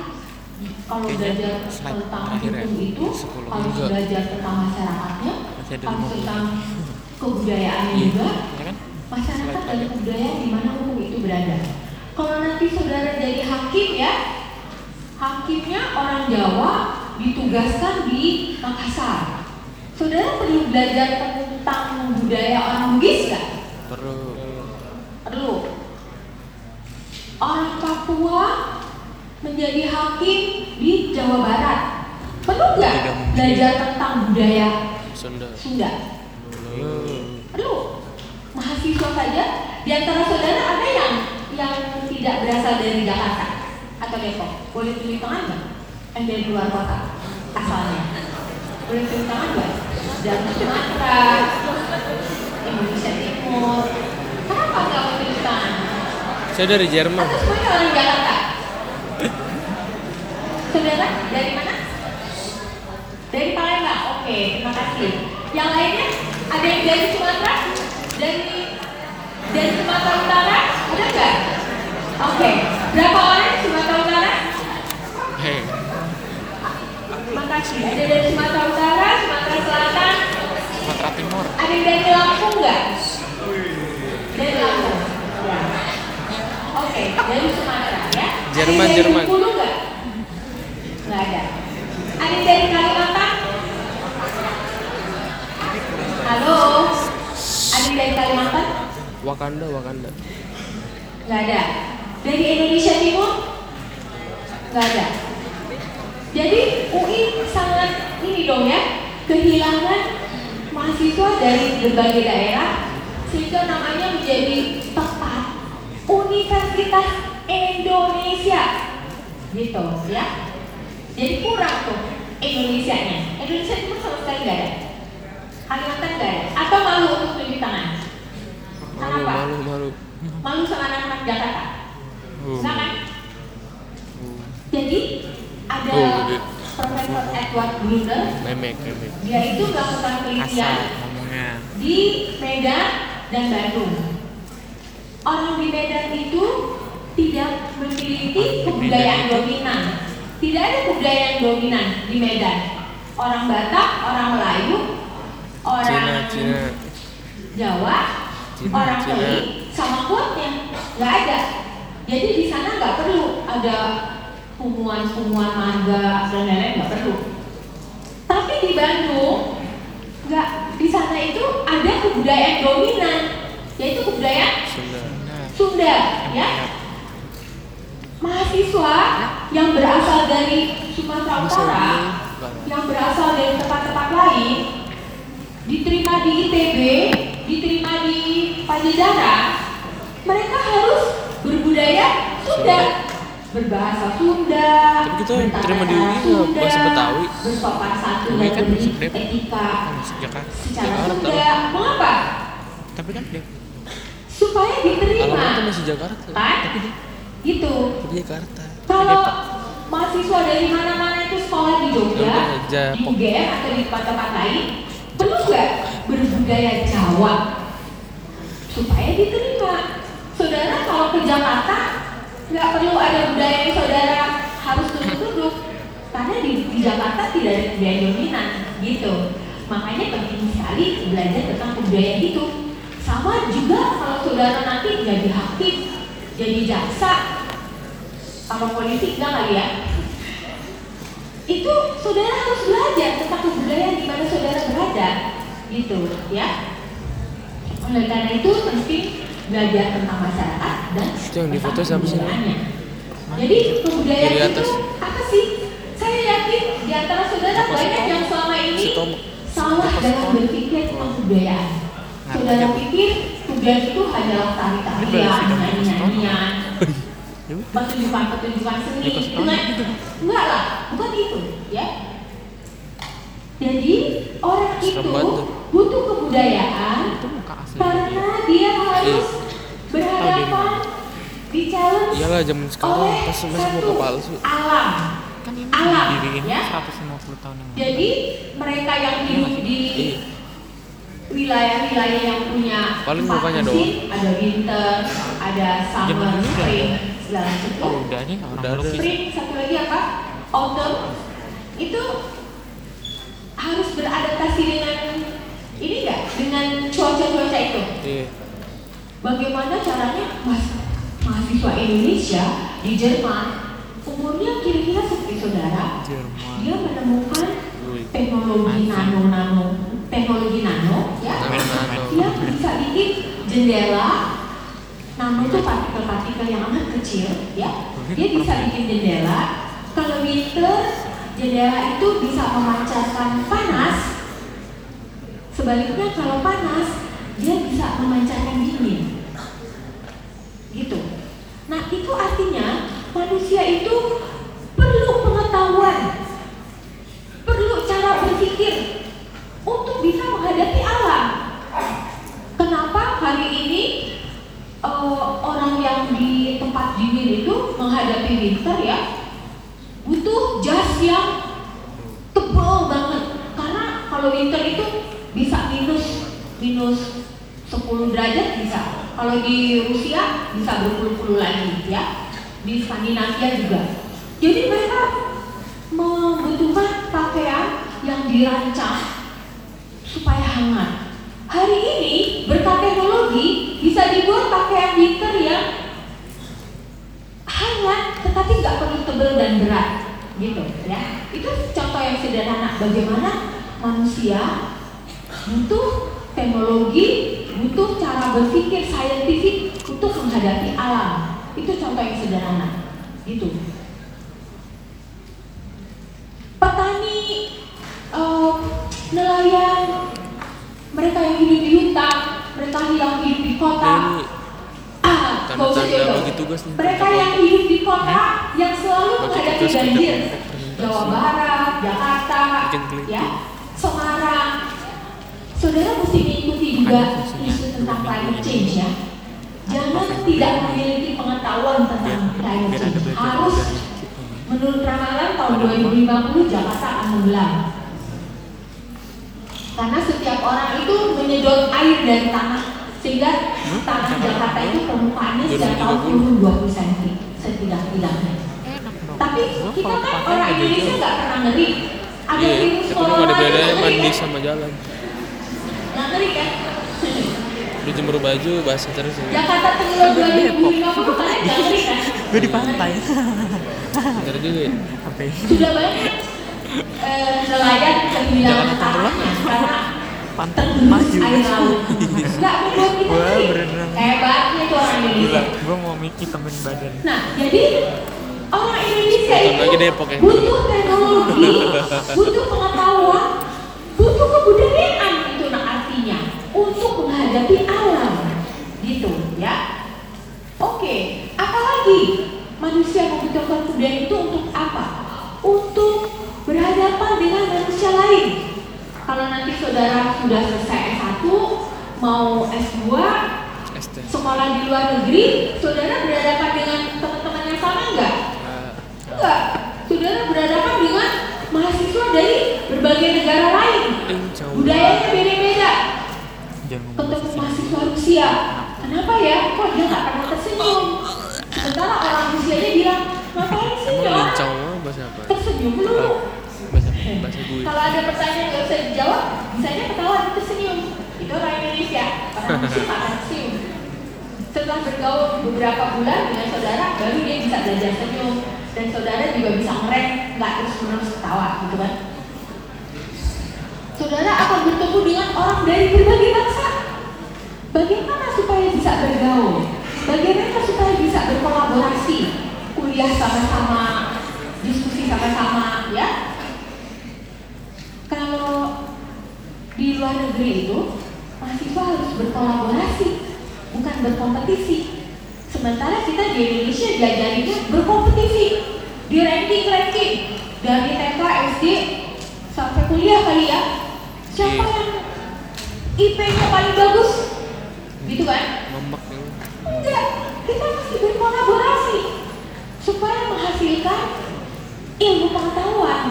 kalau belajar tentang ya, hukum itu harus Enggak. belajar tentang masyarakatnya, harus 50. tentang kebudayaannya Iya, juga, ya kan? masyarakat dan kebudayaan di mana hukum itu berada. Kalau nanti saudara jadi hakim ya, hakimnya orang Jawa ditugaskan di Makassar. Saudara perlu belajar tentang budaya orang Bugis nggak? Perlu. Perlu. Orang Papua menjadi hakim di Jawa Barat. Perlu nggak belajar tentang budaya Sunda. Sunda? Perlu. Perlu. Mahasiswa saja di antara saudara ada yang yang tidak berasal dari Jakarta atau Depok. Boleh tulis tangan nggak? Yang dari luar kota asalnya. Boleh tulis tangan nggak? Dari Sumatera, Indonesia Timur. Kenapa nggak mau tulis tangan? Saya dari Jerman. Atau semuanya orang Jakarta? Saudara dari mana? Dari Palembang. Oke, terima kasih. Yang lainnya ada yang dari Sumatera? Dari dari Sumatera Utara? Ada nggak? Oke, berapa orang di Sumatera Utara? Hei, Terima kasih. Ada dari Sumatera Utara, Sumatera Selatan. Sumatera Timur. Ada yang dari Lampung nggak? Dari Lampung. Ya. Oke, dari Sumatera ya. Jerman, ada yang dari Jerman. Bengkulu nggak? Nggak ada. Ada yang dari Kalimantan? Halo. Ada yang dari Kalimantan? Wakanda, Wakanda. Nggak ada. Dari Indonesia Timur? Nggak ada. Jadi UI sangat ini dong ya, kehilangan mahasiswa dari berbagai daerah sehingga namanya menjadi tepat Universitas Indonesia gitu ya. Jadi kurang tuh Indonesia-nya. Indonesia Timur sama sekali nggak ada. Kalimantan nggak ada. Atau malu untuk tunjuk tangan? Malu, Kenapa? malu, malu. Malu sama anak-anak Jakarta? Uh. Uh. Jadi ada Oh. Profesor Edward memek. dia itu melakukan penelitian di Medan dan Bandung. Orang di Medan itu tidak memiliki kebudayaan dominan. Tidak ada kebudayaan dominan di Medan. Orang Batak, orang Melayu, orang Cina, Cina. Jawa, Cina, orang Cina. Teli, sama kuatnya nggak ada. Jadi di sana nggak perlu ada hubungan-hubungan marga dan lain-lain nggak perlu. Tapi di Bandung nggak di sana itu ada kebudayaan dominan, yaitu kebudayaan Sunda. Sunda, ya. Mahasiswa yang berasal dari Sumatera Utara, yang berasal dari tempat-tempat lain, diterima di ITB, diterima di Pajajaran, mereka harus berbudaya Sunda, berbahasa Sunda, Tapi kita yang terima di UI bahasa Betawi. bersopan santun UI dan kan masuk Depok. etika Kan masuk Jakarta. secara. Sunda. Mengapa? Tapi kan dia Supaya diterima. alamatnya masih Jakarta. Kan? Tapi dia Gitu. tapi Jakarta. Kalau mahasiswa dari mana-mana itu sekolah di Jogja, di. UGM atau di tempat-tempat lain, perlu nggak berbudaya Jawa supaya diterima? Saudara kalau ke Jakarta nggak perlu ada budaya yang saudara harus tunduk-tunduk karena di, di Jakarta tidak ada budaya dominan gitu. Makanya penting sekali belajar tentang budaya itu. Sama juga kalau saudara nanti jadi hakim, jadi jaksa, kalau politik enggak kali ya itu saudara harus belajar tentang kebudayaan di mana saudara berada gitu ya oleh karena itu penting belajar tentang masyarakat dan Itu yang di foto tentang siapa sih? jadi kebudayaan itu atas. apa sih saya yakin di antara saudara Apa banyak yang selama ini Si Tom. salah dalam berpikir tentang kebudayaan saudara pikir kebudayaan itu hanyalah sidang nyanyi-nyanyian, Ya udah. pertunjukan-pertunjukan seni. Gitu. Enggak lah, bukan itu, ya. Jadi orang itu butuh kebudayaan karena dia harus berhadapan di challenge Iyalah zaman sekarang oleh pas masih satu muka palsu. alam. kan ini Alam, didiriin ya. 150 tahun yang lalu Jadi mereka yang hidup di Iya. wilayah-wilayah yang punya Paling mukanya musim, doang. ada winter, ada summer, udah spring, ada. segala macam. oh udah nih orang Spring satu lagi apa? Autumn itu harus beradaptasi dengan ini enggak dengan cuaca-cuaca itu. Iya. Bagaimana caranya mas mahasiswa Indonesia di Jerman umurnya kira-kira seperti saudara Jerman. dia menemukan teknologi nano nano teknologi nano ya. Dia bisa bikin jendela nano itu partikel-partikel yang amat kecil ya. Dia bisa bikin jendela. Kalau winter jendela itu bisa memancarkan panas. Sebaliknya kalau panas dia bisa memancarkan dingin. Gitu. Nah itu artinya manusia itu perlu pengetahuan. Perlu cara berpikir untuk bisa menghadapi alam. Kenapa hari ini eh, orang yang di tempat dingin itu menghadapi winter ya butuh jas yang tebal banget. Karena kalau winter itu bisa minus minus 10 derajat bisa. Kalau di Rusia bisa berpuluh-puluh lagi ya. Di Skandinavia juga. Jadi mereka membutuhkan pakaian yang dirancang supaya hangat. Hari ini berkat teknologi bisa dibuat pakaian winter yang hangat tetapi nggak perlu tebal dan berat gitu ya. Itu contoh yang sederhana bagaimana manusia butuh teknologi, butuh cara berpikir saintifik untuk menghadapi alam. Itu contoh yang sederhana gitu. Petani, eh, nelayan, mereka yang hidup di hutan, mereka yang hidup di kota. Ini Ah, nggak usah tanda-tanda bagi tugas. Mereka yang hidup di kota yang selalu menghadapi banjir. Jawa Barat, Jakarta, ya, Semarang. Saudara mesti mengikuti juga fungsinya. isu tentang climate change ya. Jangan tidak memiliki pengetahuan tentang climate change. Harus Menurut ramalan tahun Ada apa? 2050 Jakarta akan menggelam. Karena setiap orang itu menyedot air dari tanah sehingga tanah Jakarta itu permukaannya setiap tahun 2030. turun 20 cm setidak-tidaknya. Tapi kita kan orang Indonesia nggak pernah ngeri. Ada Iya, virus ada corona itu bedanya mandi kan? sama jalan. Nggak ngeri kan? Di jemur baju basah terus ya. Jakarta tenggelam Gua di Depok. 2050 kalian nggak ngeri kan? gue di pantai Bener juga ya. apa ya? Sudah banyak eh, nelayan tenggelam. tanahnya karena pantai maju air laut. [laughs] Nggak membuat kita Wah, berenang. Hebatnya itu orang Indonesia. gue mau mikir temen badan Nah, jadi orang Indonesia itu lagi Depok ya. butuh teknologi, [laughs] butuh pengetahuan, butuh kebudayaan itu nah artinya untuk menghadapi alam, gitu ya. Oke, apalagi manusia membutuhkan kebudayaan itu untuk apa? Untuk berhadapan dengan manusia lain. Kalau nanti saudara sudah selesai S1, mau S2, ST. sekolah di luar negeri, saudara berhadapan dengan teman-teman yang sama enggak? Enggak. Saudara berhadapan dengan mahasiswa dari berbagai negara lain. Budayanya beda-beda. Ketemu mahasiswa Rusia. Kenapa ya? Kok dia nggak pernah tersenyum? Sementara orang Rusianya bilang, ngapain sih ya apa? tersenyum dulu? Bahasa bahasa gue. Kalau ada pertanyaan nggak bisa dijawab, bisanya ketawa dan tersenyum. Itu orang Indonesia. Orang akan [laughs] tersenyum. Setelah bergaul beberapa bulan dengan saudara, baru dia bisa belajar senyum. Dan saudara juga bisa ngerem, nggak terus menerus ketawa, gitu kan? Saudara akan bertemu dengan orang dari berbagai bangsa. Bagaimana supaya bisa bergaul? Bagaimana supaya bisa berkolaborasi? Kuliah sama-sama, diskusi sama-sama, ya? Kalau di luar negeri itu mahasiswa harus berkolaborasi diajarkan berkompetisi. Sementara kita di Indonesia diajarinnya berkompetisi, di ranking-ranking dari TK, SD sampai kuliah kali ya. Siapa Iya. yang IP-nya paling bagus? Gitu kan? Enggak, kita mesti berkolaborasi supaya menghasilkan ilmu pengetahuan.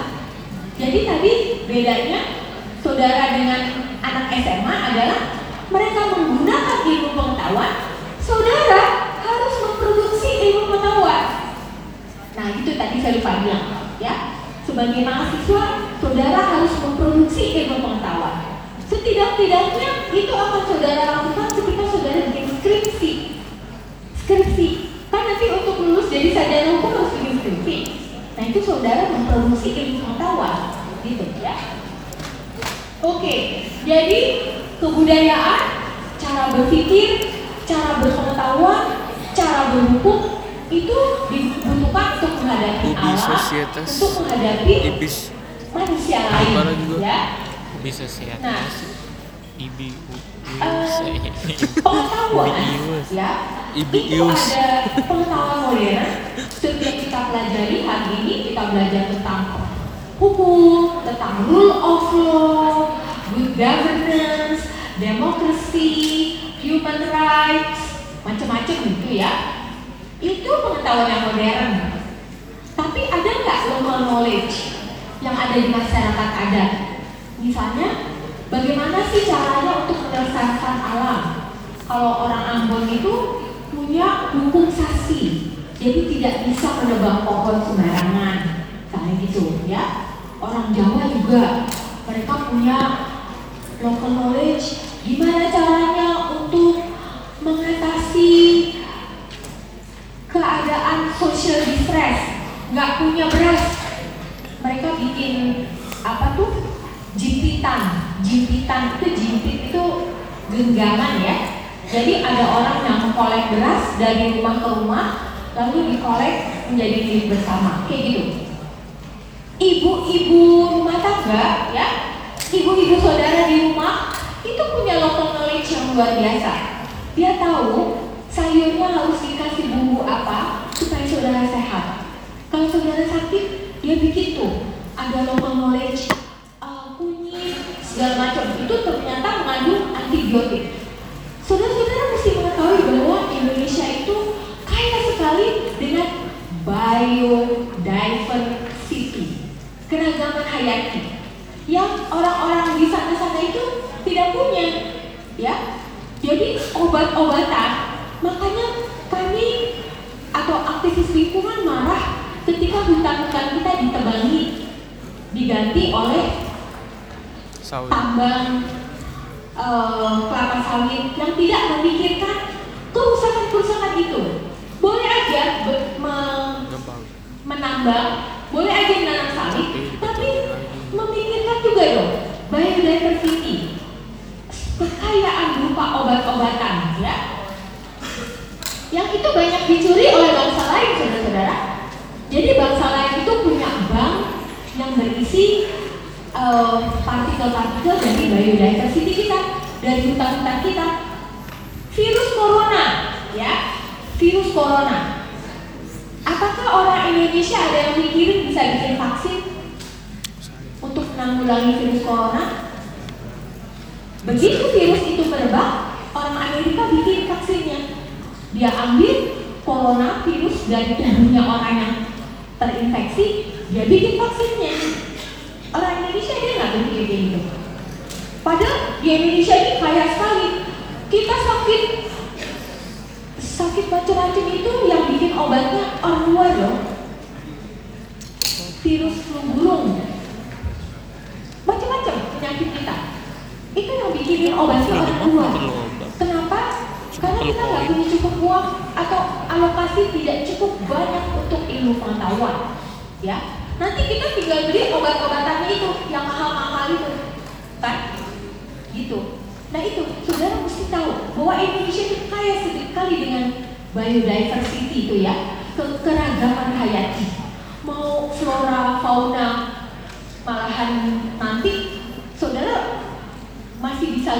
Jadi tadi bedanya saudara dengan anak SMA adalah mereka menggunakan ilmu pengetahuan, saudara harus memproduksi ilmu pengetahuan. Nah itu tadi saya lupa bilang ya. Sebagai mahasiswa, saudara harus memproduksi ilmu pengetahuan. Setidak-tidaknya itu akan saudara lakukan ketika saudara bikin skripsi. Skripsi, kan nanti untuk lulus jadi sarjana hukum harus bikin skripsi. Nah itu saudara memproduksi ilmu pengetahuan, gitu ya. Oke, jadi kebudayaan, cara berpikir, cara berpengetahuan, cara berhukum itu dibutuhkan untuk menghadapi alam, untuk menghadapi Ibis. manusia lain, juga? ya. Bisa sehat. Nah, Ibi Eh, [laughs] pengetahuan ya Ibiius. itu ada pengetahuan modern setiap kita pelajari hari ini kita belajar tentang hukum tentang rule of law good governance democracy human rights macam-macam gitu ya. Itu pengetahuan yang modern. Tapi ada nggak local knowledge yang ada di masyarakat adat? Misalnya Bagaimana sih caranya untuk menyelesaikan alam? Kalau orang Ambon itu punya hukum sasi, jadi tidak bisa menebang pohon sembarangan, kayak gitu. Ya. Orang Jawa juga, mereka punya local knowledge, gimana caranya untuk mengatasi keadaan social distress, nggak punya beras, mereka bikin apa tuh? Jimpitan. Jimpitan itu jimpit itu genggaman ya. Jadi ada orang yang mengkolek beras dari rumah ke rumah lalu dikolek menjadi milik bersama. Kayak gitu ibu-ibu rumah tangga ya. Ibu-ibu saudara di rumah itu punya local knowledge yang luar biasa. Dia tahu sayurnya harus dikasih bumbu apa supaya saudara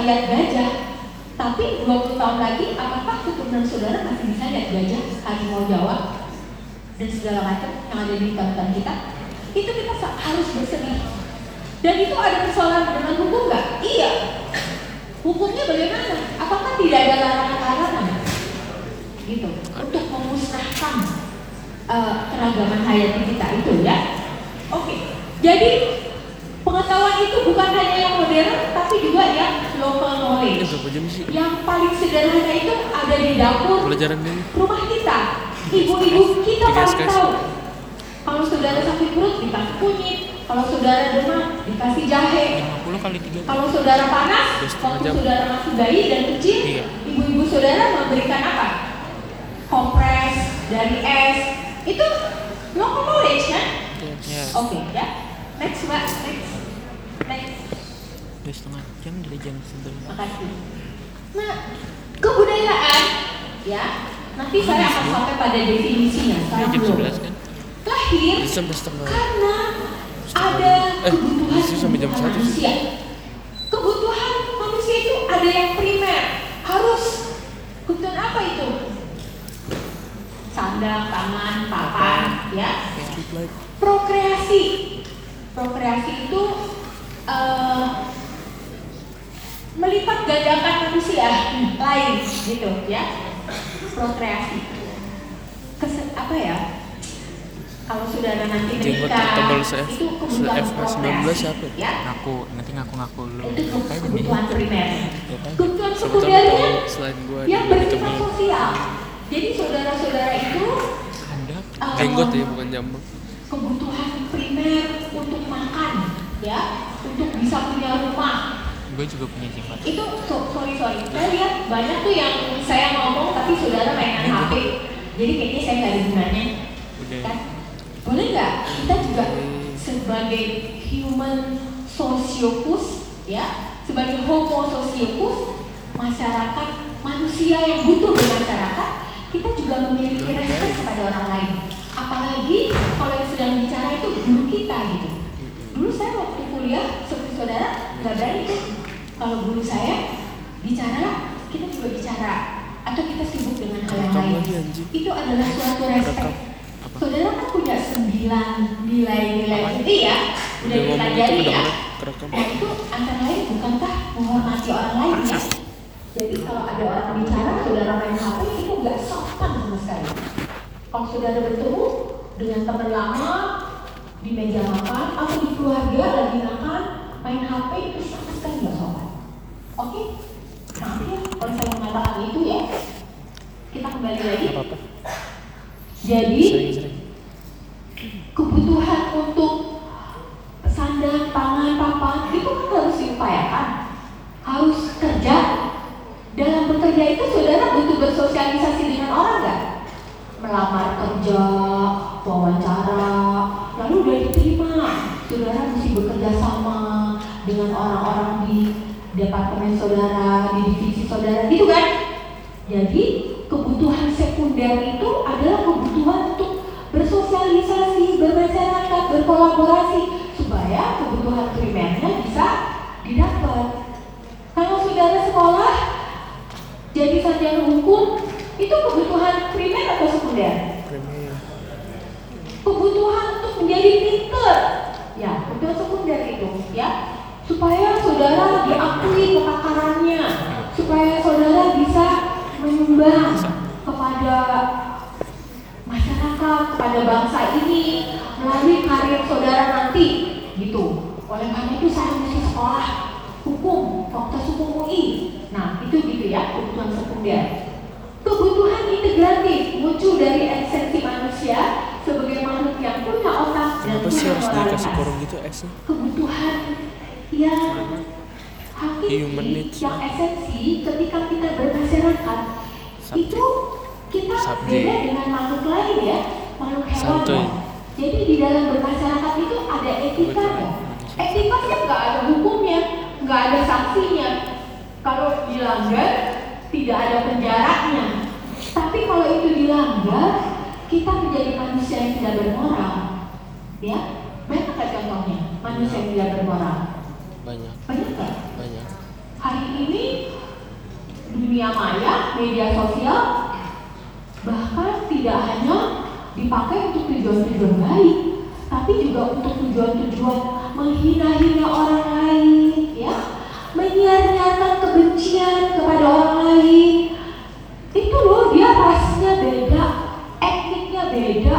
lihat gajah tapi 20 tahun lagi apakah waktu turunan saudara masih bisa lihat gajah, harimau Jawa, dan segala macam yang ada di hutan kita, itu kita harus bersedih. Dan itu ada persoalan dengan hukum nggak? Iya. Hukumnya bagaimana? Apakah tidak ada larangan-larangan? Gitu. Untuk memusnahkan eh, keragaman hayati kita itu ya. Oke. Jadi pengetahuan itu bukan hanya yang modern, tapi juga yang local knowledge. sih? Yang paling sederhana itu ada di dapur Pelajaran ini. rumah kita. Ibu-ibu kita paling tahu. Kalau saudara sakit perut dikasih kunyit, kalau saudara demam dikasih jahe, 50 kali 3 kalau saudara panas, waktu saudara masih bayi dan kecil, Iya. ibu-ibu saudara memberikan apa? Kompres dari es. Itu local knowledge kan? Yes. Oke ya. Next mbak, next. Dua setengah jam dari jam 11 Makasih. Nah, kebudayaan ya. Nanti saya akan sampai pada definisinya. Ini Sekarang jam. 11 kan? Lahir karena ada Eh, kebutuhan sampai jam satu manusia. Kebutuhan manusia itu ada yang primer, harus kebutuhan apa itu? Sandang, tangan, papan, ya. Prokreasi, prokreasi itu eh, melipat gandakan manusia lain, gitu, ya. Prokreasi. Kese- apa ya? Kalau saudara nanti menikah, itu kebutuhan se- F19 prokreasi, siapa? ya. Ngaku, nanti ngaku-ngaku lu Itu kebutuhan primer. Ya? Kebutuhan sekundernya tahu selain gua yang bersifat sosial. Jadi saudara-saudara itu Anda eh, Jenggot ya, bukan jambang. kebutuhan primer untuk makan, ya, untuk bisa punya rumah. Gue juga punya jenggot Itu so- sorry sorry, saya lihat banyak tuh yang saya ngomong tapi saudara mainan HP. Jadi kayaknya saya nggak ada gunanya, Udah kan? Boleh nggak kita juga sebagai human sociopus, ya, sebagai homo sociopus, masyarakat manusia yang butuh bermasyarakat, kita juga memiliki respect kepada orang lain. Kuliah seperti saudara nggak berani tuh kalau guru saya bicara kita juga bicara atau kita sibuk dengan hal yang lain. Itu adalah suatu. Apa? Saudara kan punya sembilan nilai-nilai inti ya, udah itu dipelajari ya. Nah itu antara lain bukankah menghormati orang lain ya? Jadi kalau ada orang bicara, saudara main HP itu nggak sopan sama sekali. Kalau saudara bertemu dengan teman lama di meja makan atau di keluarga lagi makan main HP itu sama sekali nggak sopan. Oke? Maaf ya kalau saya mengatakan itu ya. Kita kembali lagi. Jadi kebutuhan untuk sandang, pangan, papan itu kan harus diupayakan, harus kerja. Dalam bekerja itu saudara butuh bersosialisasi dengan orang nggak? Melamar kerja, wawancara, lalu udah diterima, saudara mesti bekerja sama dengan orang-orang di departemen saudara, di divisi saudara, gitu kan? Jadi kebutuhan sekunder itu adalah kebutuhan untuk bersosialisasi, bermasyarakat, berkolaborasi supaya kebutuhan primernya bisa didapat. Kalau saudara sekolah jadi sarjana hukum itu kebutuhan primer atau sekunder? Kebutuhan untuk menjadi pinter, ya kebutuhan sekunder itu, ya supaya saudara diakui kepakarannya, supaya saudara bisa menyumbang kepada masyarakat, kepada bangsa ini melalui karir saudara nanti, gitu. Oleh karena itu saya mesti sekolah hukum, fakultas hukum UI. Nah, itu gitu ya, kebutuhan sekunder. Kebutuhan integratif muncul dari esensi manusia sebagai makhluk yang punya otak dan Kenapa sih punya harus dikasih moralitas kurung gitu kebutuhan yang hakiki, Human needs. yang esensi ketika kita bermasyarakat itu kita Subjek. beda dengan makhluk lain ya makhluk hewan. Ya. jadi di dalam bermasyarakat itu ada etika etika kan nggak ada hukumnya nggak ada sanksinya. Kalau dilanggar tidak ada penjaranya tapi kalau itu dilanggar kita menjadi manusia yang tidak bermoral. Ya banyak nggak contohnya? Manusia yang tidak bermoral? Banyak, banyak nggak? Banyak. hari ini dunia dunia maya, media sosial, bahkan tidak hanya dipakai untuk tujuan-tujuan baik, tapi juga untuk tujuan-tujuan menghina-hina orang lain, ya, menyiar-nyiarkan kebencian kepada orang lain. Itu loh dia rasnya beda, etniknya beda,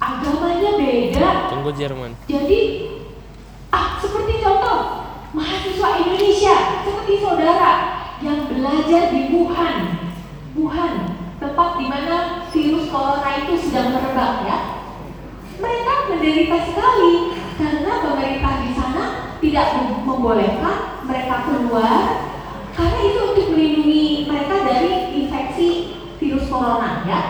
agamanya beda, Tunggu Jerman. jadi, ah seperti contoh mahasiswa Indonesia seperti saudara yang belajar di Wuhan, Wuhan tempat di mana virus corona itu sedang merebak ya. Mereka menderita sekali karena pemerintah di sana tidak mem- membolehkan mereka keluar karena itu untuk melindungi mereka dari infeksi virus corona ya.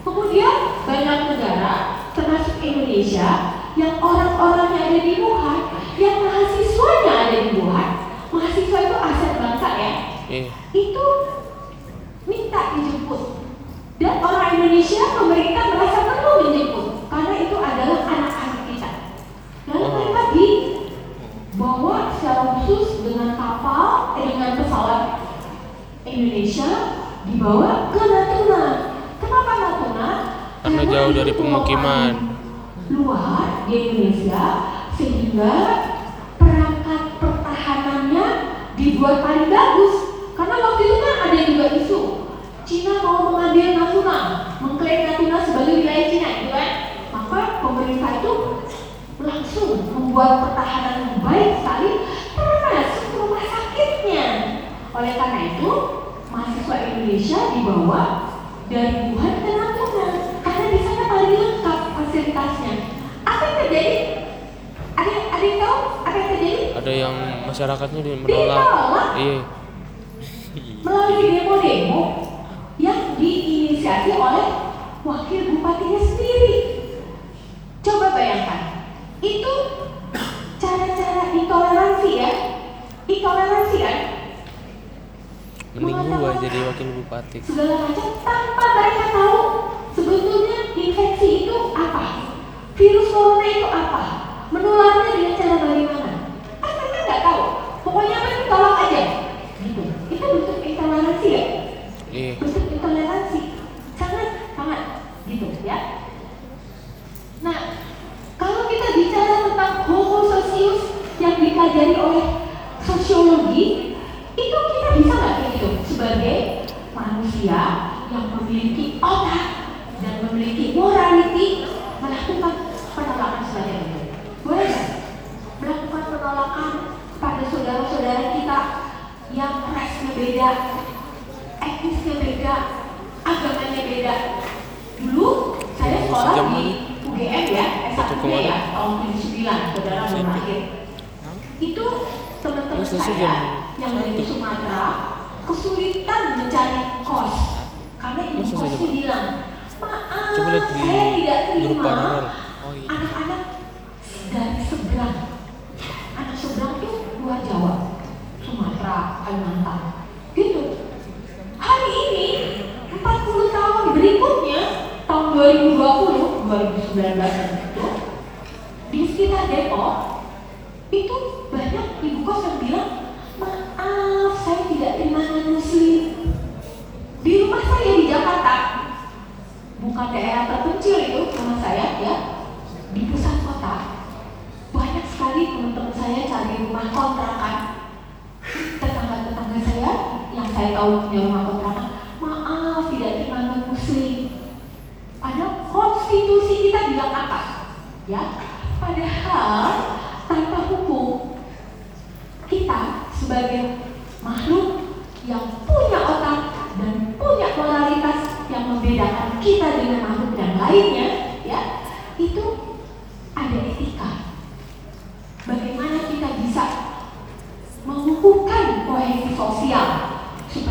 Kemudian banyak negara termasuk Indonesia yang orang-orang yang ada di Wuhan, yang mahasiswanya ada di Wuhan, mahasiswa itu aset bangsa ya, Iya. itu minta dijemput. Dan orang Indonesia, pemerintah merasa perlu menjemput karena itu adalah anak-anak kita. Lalu Oh. mereka dibawa secara khusus dengan kapal, eh, dengan pesawat Indonesia dibawa ke Natuna. Kenapa Natuna? Karena jauh dari pemukiman. luar di Indonesia sehingga perangkat pertahanannya dibuat paling bagus karena waktu itu kan ada juga isu Cina mau mengambil Natuna mengklaim Natuna sebagai wilayah Cina gitu kan maka pemerintah itu langsung membuat pertahanan yang baik sekali termasuk rumah sakitnya oleh karena itu mahasiswa Indonesia dibawa dari Wuhan ke Natuna karena di sana paling lengkap fasilitasnya apa yang terjadi ada ada yang tahu apa yang terjadi Ada yang masyarakatnya menolak. Ditolak? Iya. melalui demo-demo yang diinisiasi oleh wakil bupatinya sendiri. Coba bayangkan, itu cara-cara intoleransi ya, intoleransi kan? Mending gua jadi wakil bupati. Segala macam tanpa mereka tahu sebetulnya infeksi itu apa, virus corona itu apa, menularnya dengan cara bagaimana.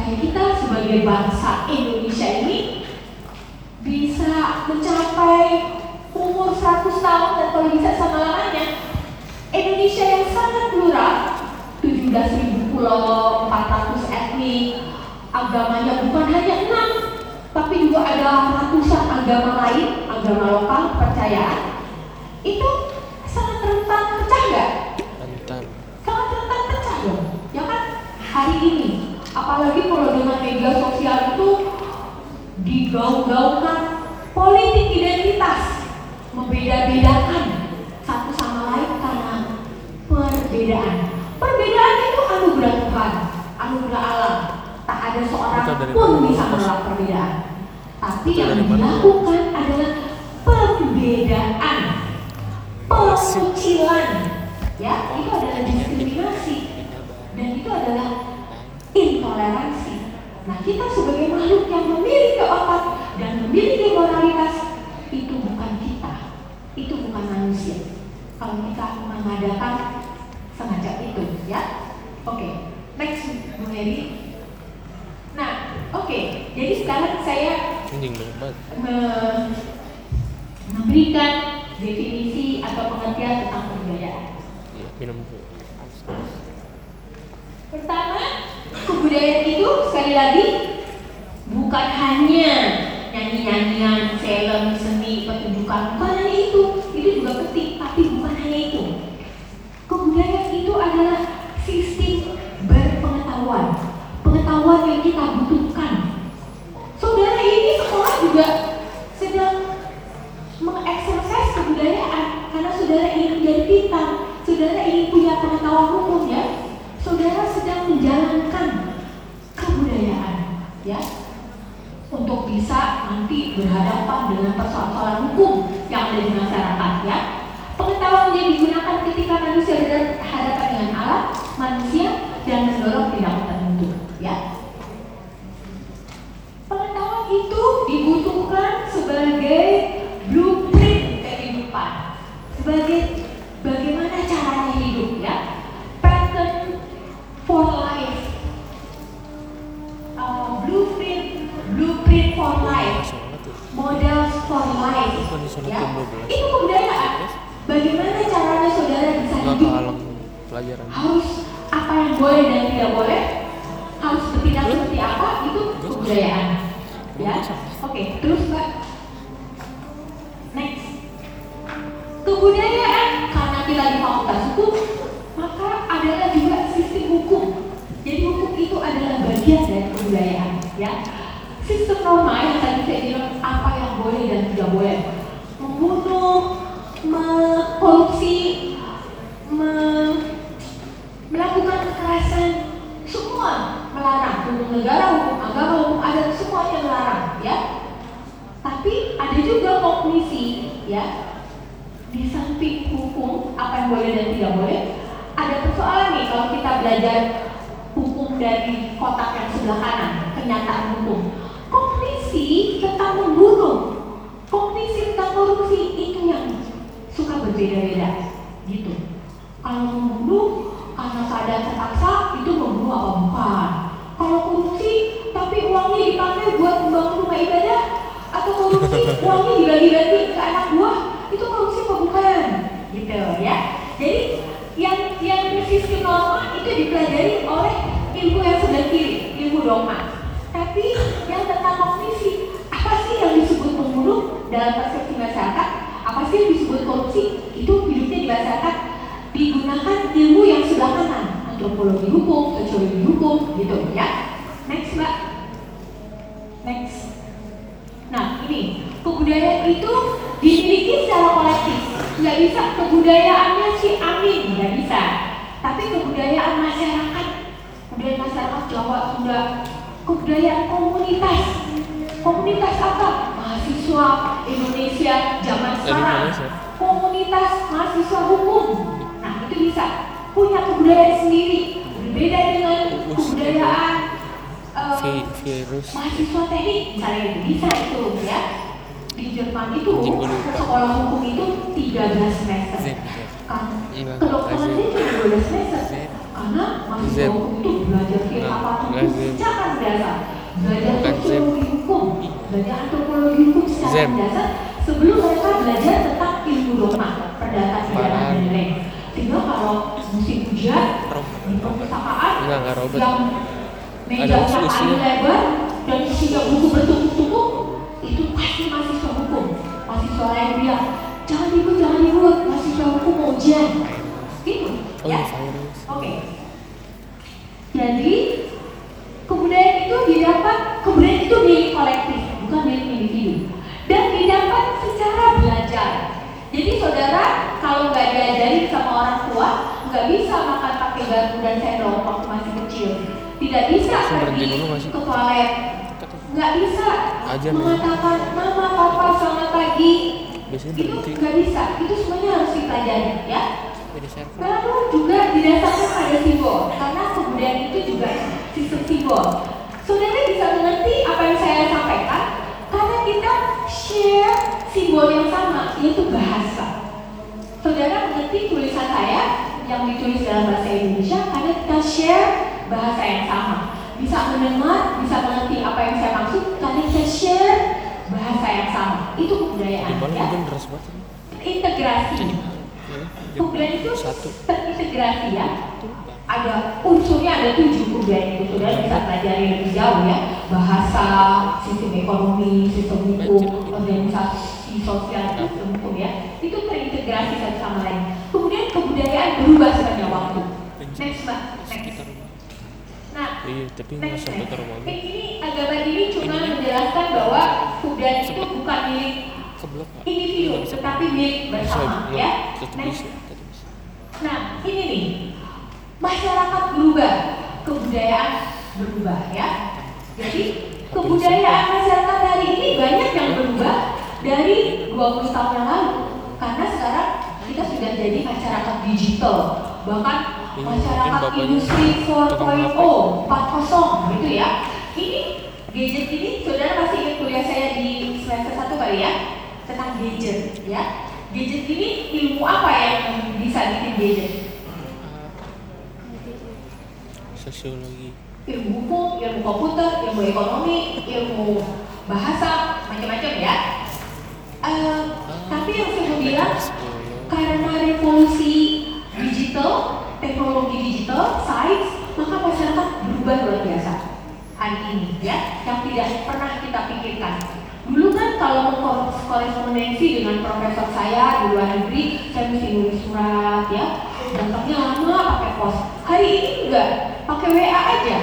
Supaya kita sebagai bangsa Indonesia ini bisa mencapai umur 100 tahun dan kalau bisa sama lamanya Indonesia yang sangat plural 17.000 pulau, 400 etnik agamanya bukan hanya enam tapi juga ada ratusan agama lain agama lokal, kepercayaan itu sangat rentan pecah nggak? Rentan. sangat rentan pecah dong ya kan hari ini apalagi kalau dengan media sosial itu digaung-gaungkan politik identitas membeda-bedakan satu sama lain karena perbedaan. Perbedaan itu anugerah Tuhan anugerah alam tak ada seorang pun bisa menolak perbedaan. Tapi yang dilakukan adalah pembedaan pengucilan. Ya itu adalah diskriminasi. Dan itu adalah nah kita sebagai makhluk yang memiliki otak dan memiliki moralitas itu bukan kita. Itu bukan manusia. Kalau kita mengadakan semacam itu ya? Oke next Bu Heri. Nah oke. Jadi sekarang saya me- memberikan definisi atau pengertian tentang kebudayaan. Iya, minum. Dulu. Pertama, kebudayaan itu sekali lagi bukan hanya nyanyi-nyanyian, film, seni, pertunjukan, bukan hanya itu. Itu juga penting, tapi bukan hanya itu. Kebudayaan itu adalah sistem berpengetahuan, pengetahuan yang kita butuhkan. Saudara ini sekolah juga sedang mengeksersis kebudayaan karena saudara ingin menjadi pintar, saudara ingin punya pengetahuan hukum ya, saudara sedang menjalankan kebudayaan ya untuk bisa nanti berhadapan dengan persoalan hukum yang ada di masyarakat ya. Pengetahuan yang digunakan ketika manusia berhadapan dengan alam, manusia dan mendorong tindakan tertentu ya. Pengetahuan itu dibutuhkan sebagai blueprint kehidupan, sebagai pelajaran. harus apa yang boleh dan tidak boleh harus bertindak seperti apa itu kebudayaan. Ya? oke terus mbak. Next. Kebudayaan karena kita di fakultas hukum maka adalah juga sistem hukum. Jadi hukum itu adalah bagian dari kebudayaan ya. Sistem norma yang tadi saya bilang apa yang boleh dan tidak boleh membunuh mengkorupsi me- melakukan kekerasan semua melarang hukum negara hukum agama hukum adat semuanya melarang ya tapi ada juga kognisi ya di samping hukum apa yang boleh dan tidak boleh ada persoalan nih kalau kita belajar hukum dari kotak yang sebelah kanan kenyataan hukum kognisi tentang membunuh kognisi tentang korupsi itu yang suka berbeda-beda gitu kalau membunuh karena keadaan terpaksa itu membunuh apa bukan kalau korupsi tapi uangnya dipakai buat membangun rumah ibadah atau korupsi uangnya dibagi-bagi ke anak buah itu korupsi apa bukan gitu ya jadi yang yang sistem norma itu dipelajari oleh ilmu yang sebelah kiri ilmu dogma tapi yang tentang kognisi apa sih yang disebut pembunuh dalam persepsi masyarakat apa sih yang disebut korupsi itu hidupnya di masyarakat digunakan ilmu yang sebelah kanan antropologi hukum sosiologi hukum gitu ya next mbak next nah ini kebudayaan itu dimiliki secara kolektif nggak bisa kebudayaannya si Amin nggak bisa tapi kebudayaan masyarakat kebudayaan masyarakat Jawa Sunda kebudayaan komunitas komunitas apa mahasiswa Indonesia zaman Dari sekarang Indonesia. komunitas mahasiswa hukum nah itu bisa punya kebudayaan sendiri. Berbeda dengan kebudayaan Vi- virus. mahasiswa teknik. Misalnya itu bisa itu ya. Di Jerman itu sekolah hukum itu 13 semester. Kan Enggak, kedokteran itu cuma 12 semester. Karena mahasiswa hukum itu belajar kayak Enggak, apa Z. secara dasar. Belajar sosiologi hukum. Belajar antropologi hukum secara dasar sebelum mereka belajar tentang ilmu dogma perdata pidana dan lain-lain sehingga kalau musim hujan di perpustakaan yang meja kayu usia. lebar dan isinya buku bertumpuk-tumpuk itu pasti mahasiswa hukum. Mahasiswa lain bilang jangan ribut jangan ribut mahasiswa hukum mau ujian. Gitu. Oh ya. iya virus. oke. Jadi diajarin sama orang tua nggak bisa makan pakai garpu dan sendok waktu masih kecil. Tidak bisa pergi ke toilet. Nggak bisa. Aja, mengatakan mama papa selamat pagi. Biasanya itu nggak bisa. Itu semuanya harus dipelajari ya. Lalu juga didasarkan pada simbol karena kemudian itu juga sistem simbol. Saudara bisa mengerti apa yang saya sampaikan? Karena kita share simbol yang sama yaitu bahasa saudara mengerti tulisan saya yang ditulis dalam bahasa Indonesia? Karena kita share bahasa yang sama. Bisa mendengar, bisa mengerti apa yang saya maksud karena kita share bahasa yang sama. Itu kebudayaan ya? Integrasi. Ya, kebudayaan itu satu. terintegrasi ya? Ada unsurnya ada tujuh kebudayaan itu. Saudara bisa pelajari lebih jauh ya? Bahasa sistem ekonomi sistem hukum organisasi sosial sistem hukum ya? Itu terintegrasi satu sama lain. Kemudian kebudayaan berubah sepanjang waktu. Next mbak next. nah Iya, tapi next sampai ke rumah. Ini- ini agama ini cuma menjelaskan bahwa kebudayaan itu bukan milik individu bisa. tetapi milik bersama ya. Tetap next. bisa. Nah, ini nih. Masyarakat berubah, kebudayaan berubah ya. Jadi, kebudayaan masyarakat hari ini banyak yang berubah dari 20 tahun yang lalu. Karena sekarang kita sudah jadi masyarakat digital. Bahkan masyarakat industri tukang 4.0, 4.0 gitu ya. Ini gadget ini saudara masih ingat kuliah saya di semester 1 kali ya? Tentang gadget ya. Gadget ini ilmu apa yang bisa bikin gadget? Sosiologi. Ilmu hukum, ilmu komputer, ilmu ekonomi, ilmu bahasa, macam-macam ya. Eh, tapi yang saya mau bilang, karena revolusi digital, teknologi digital, sains, maka masyarakat berubah luar biasa hari ini ya, yang tidak pernah kita pikirkan. Dulu kan kalau mau korespondensi dengan profesor saya di luar negeri, saya mesti nulis surat ya, datangnya lama pakai pos. Hari ini enggak, pakai WA aja.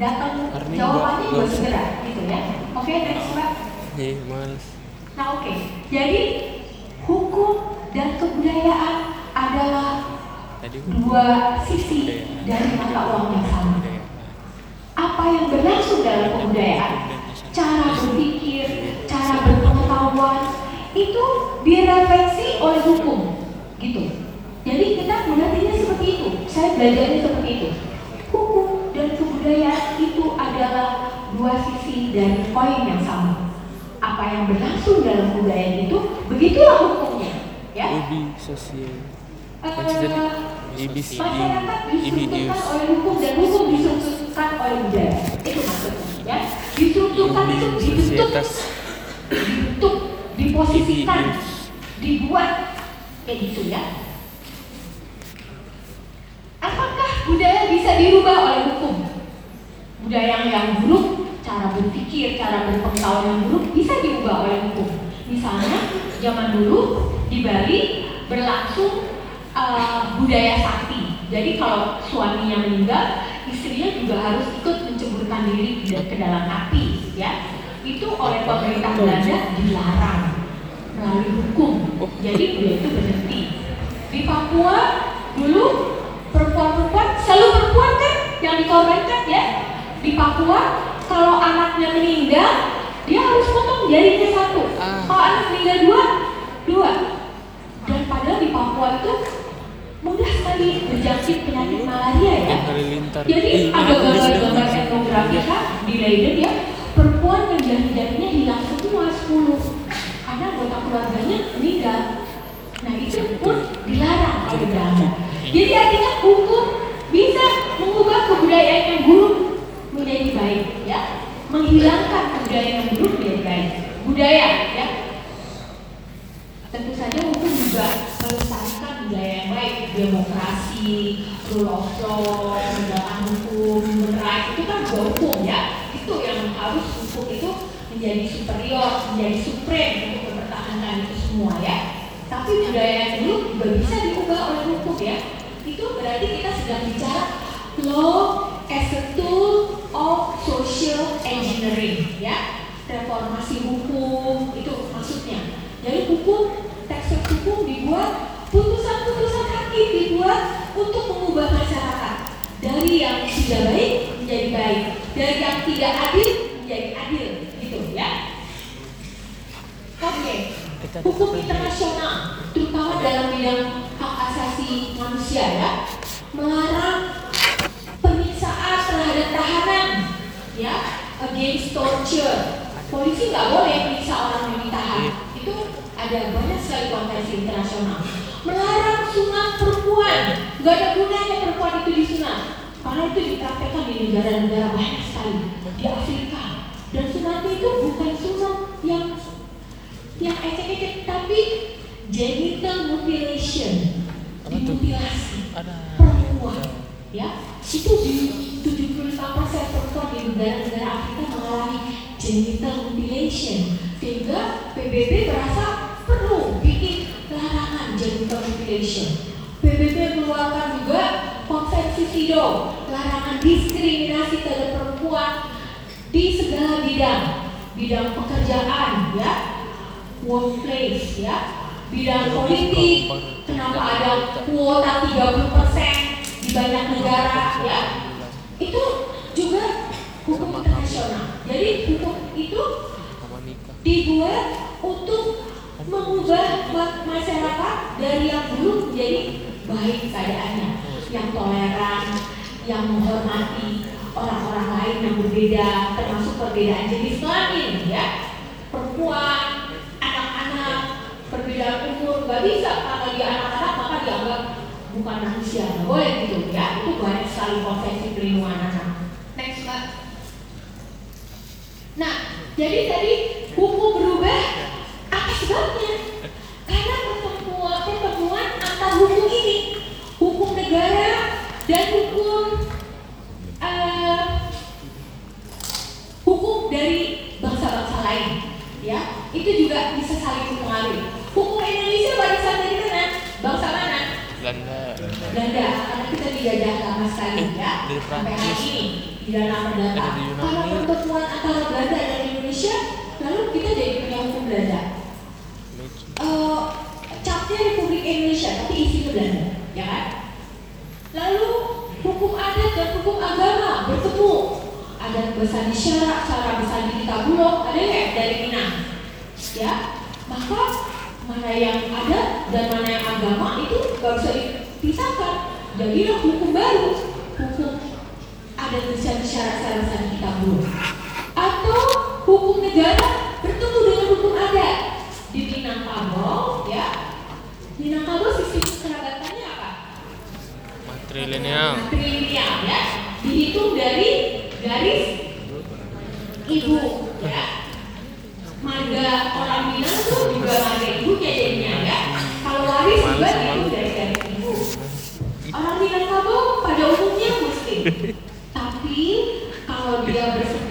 Datang jawabannya juga segera, gitu ya. Oke, next Mbak. Iya, males. Nah oke, jadi hukum dan kebudayaan adalah dua sisi dari mata uang yang sama. budaya. Apa yang berlangsung dalam kebudayaan, cara berpikir, cara berpengetahuan, itu direfleksi oleh hukum, gitu. Jadi kita mengertinya seperti itu. Saya belajarnya seperti itu. Hukum dan kebudayaan itu adalah dua sisi dari koin yang sama. Apa yang berlangsung dalam kebudayaan itu, begitulah hukumnya, ya. Ubi sosial. IBC. masyarakat IBIUS. distrukturkan oleh hukum dan hukum distrukturkan oleh budaya itu maksudnya ya distrukturkan itu dibentuk dibentuk diposisikan dibuat kayak gitu ya apakah budaya bisa dirubah oleh hukum budaya yang buruk cara berpikir cara berpengetahuan yang buruk bisa diubah oleh hukum. Misalnya zaman dulu di Bali berlangsung uh, budaya sakti. Jadi kalau suaminya meninggal istrinya juga harus ikut menceburkan diri ke dalam api ya. Itu oleh pemerintah Belanda dilarang melalui hukum. Jadi budaya itu berhenti. Di Papua dulu perempuan-perempuan selalu perempuan kan yang dikorbankan ya? Di Papua kalau anaknya meninggal dia harus potong jarinya satu. Ah. kalau anak meninggal dua dua. Dan padahal di Papua itu mudah sekali berjangkit penyakit malaria ya. Jadi Ih, ada sudah. gambar-gambar etnografika di Leiden ya perempuan yang jari-jarinya hilang semua 10 karena anggota keluarganya meninggal. Nah itu pun dilarang oleh Belanda jadi artinya hukum bisa mengubah kebudayaan yang buruk menjadi baik ya. Menghilangkan kebudayaan yang buruk menjadi baik. Budaya ya. Tentu saja hukum juga melestarikan budaya yang baik. Demokrasi rule of law penegakan hukum rights itu kan juga hukum ya. Itu yang harus hukum itu menjadi superior menjadi supreme untuk mempertahankan itu semua ya. Tapi budaya yang dulu juga bisa diubah oleh hukum ya. Itu berarti kita sedang bicara law as a tool of social engineering ya. Reformasi hukum itu maksudnya. Jadi hukum teks hukum dibuat putusan-putusan hakim dibuat untuk mengubah masyarakat. Dari yang sudah baik menjadi baik. Dari yang tidak adil menjadi adil gitu ya. Oke okay. hukum internasional terutama dalam bidang hak asasi manusia ya melarang tahanan, ya, against torture. Polisi nggak boleh menyiksa orang yang ditahan. Itu ada banyak sekali konvensi internasional. Melarang sunat perempuan, nggak ada gunanya perempuan itu disunat. Karena itu dipraktekkan di negara-negara banyak sekali di Afrika. Dan sunatnya itu bukan sunat yang yang ecek-ecek tapi genital mutilation dimutilasi perempuan ya itu di 75% perempuan di negara-negara Afrika mengalami genital mutilation sehingga PBB merasa perlu bikin larangan genital mutilation. PBB mengeluarkan juga konvensi SIDO larangan diskriminasi terhadap perempuan di segala bidang. Bidang pekerjaan ya. Workplace ya. Bidang politik kenapa ada kuota 30% banyak negara ya. Itu juga hukum internasional. Jadi hukum itu dibuat untuk mengubah ma- masyarakat dari yang buruk menjadi baik keadaannya. Yang toleran yang menghormati orang-orang lain yang berbeda termasuk perbedaan jenis kelamin ya. Perempuan anak-anak perbedaan umur nggak bisa kalau dia anak-anak bukan manusia nggak boleh gitu ya itu banyak sekali konvensi perlindungan anak next mbak Nah, jadi tadi hukum berubah apa sebabnya? Karena pertemuan, pertemuan antar hukum ini, hukum negara dan hukum eh, hukum dari bangsa-bangsa lain, ya itu juga bisa saling mempengaruhi. Hukum Indonesia saat ini mana? Bangsa mana? Belanda. Belanda karena kita dijajah lama sekali ya Dari sampai hari Prancis. ini di dalam perdata. Ada di Yunani. Kalau pertemuan antara Belanda dan Indonesia, lalu kita jadi punya hukum Belanda. Eh, capnya Republik Indonesia tapi isinya Belanda, ya kan? Lalu hukum adat dan hukum agama bertemu. Ada bersandi syarak, cara bersandi kita bulog, ada ya dari Minang. Ya, maka mana yang adat dan mana yang agama itu gak bisa dipisahkan. Jadilah hukum baru, hukum syarak, cara bersandi kita bulog. Atau hukum negara bertemu dengan hukum adat di Minangkabau, ya. Minangkabau sistem kerabatannya apa? Matrilineal. Matrilineal ya dihitung dari garis ibu ya marga orang Minang tuh juga marga ibunya jadinya ya. Kalau waris juga dihitung dari garis ibu. Orang Minangkabau pada umumnya muslim. [laughs] Tapi kalau dia bersengketa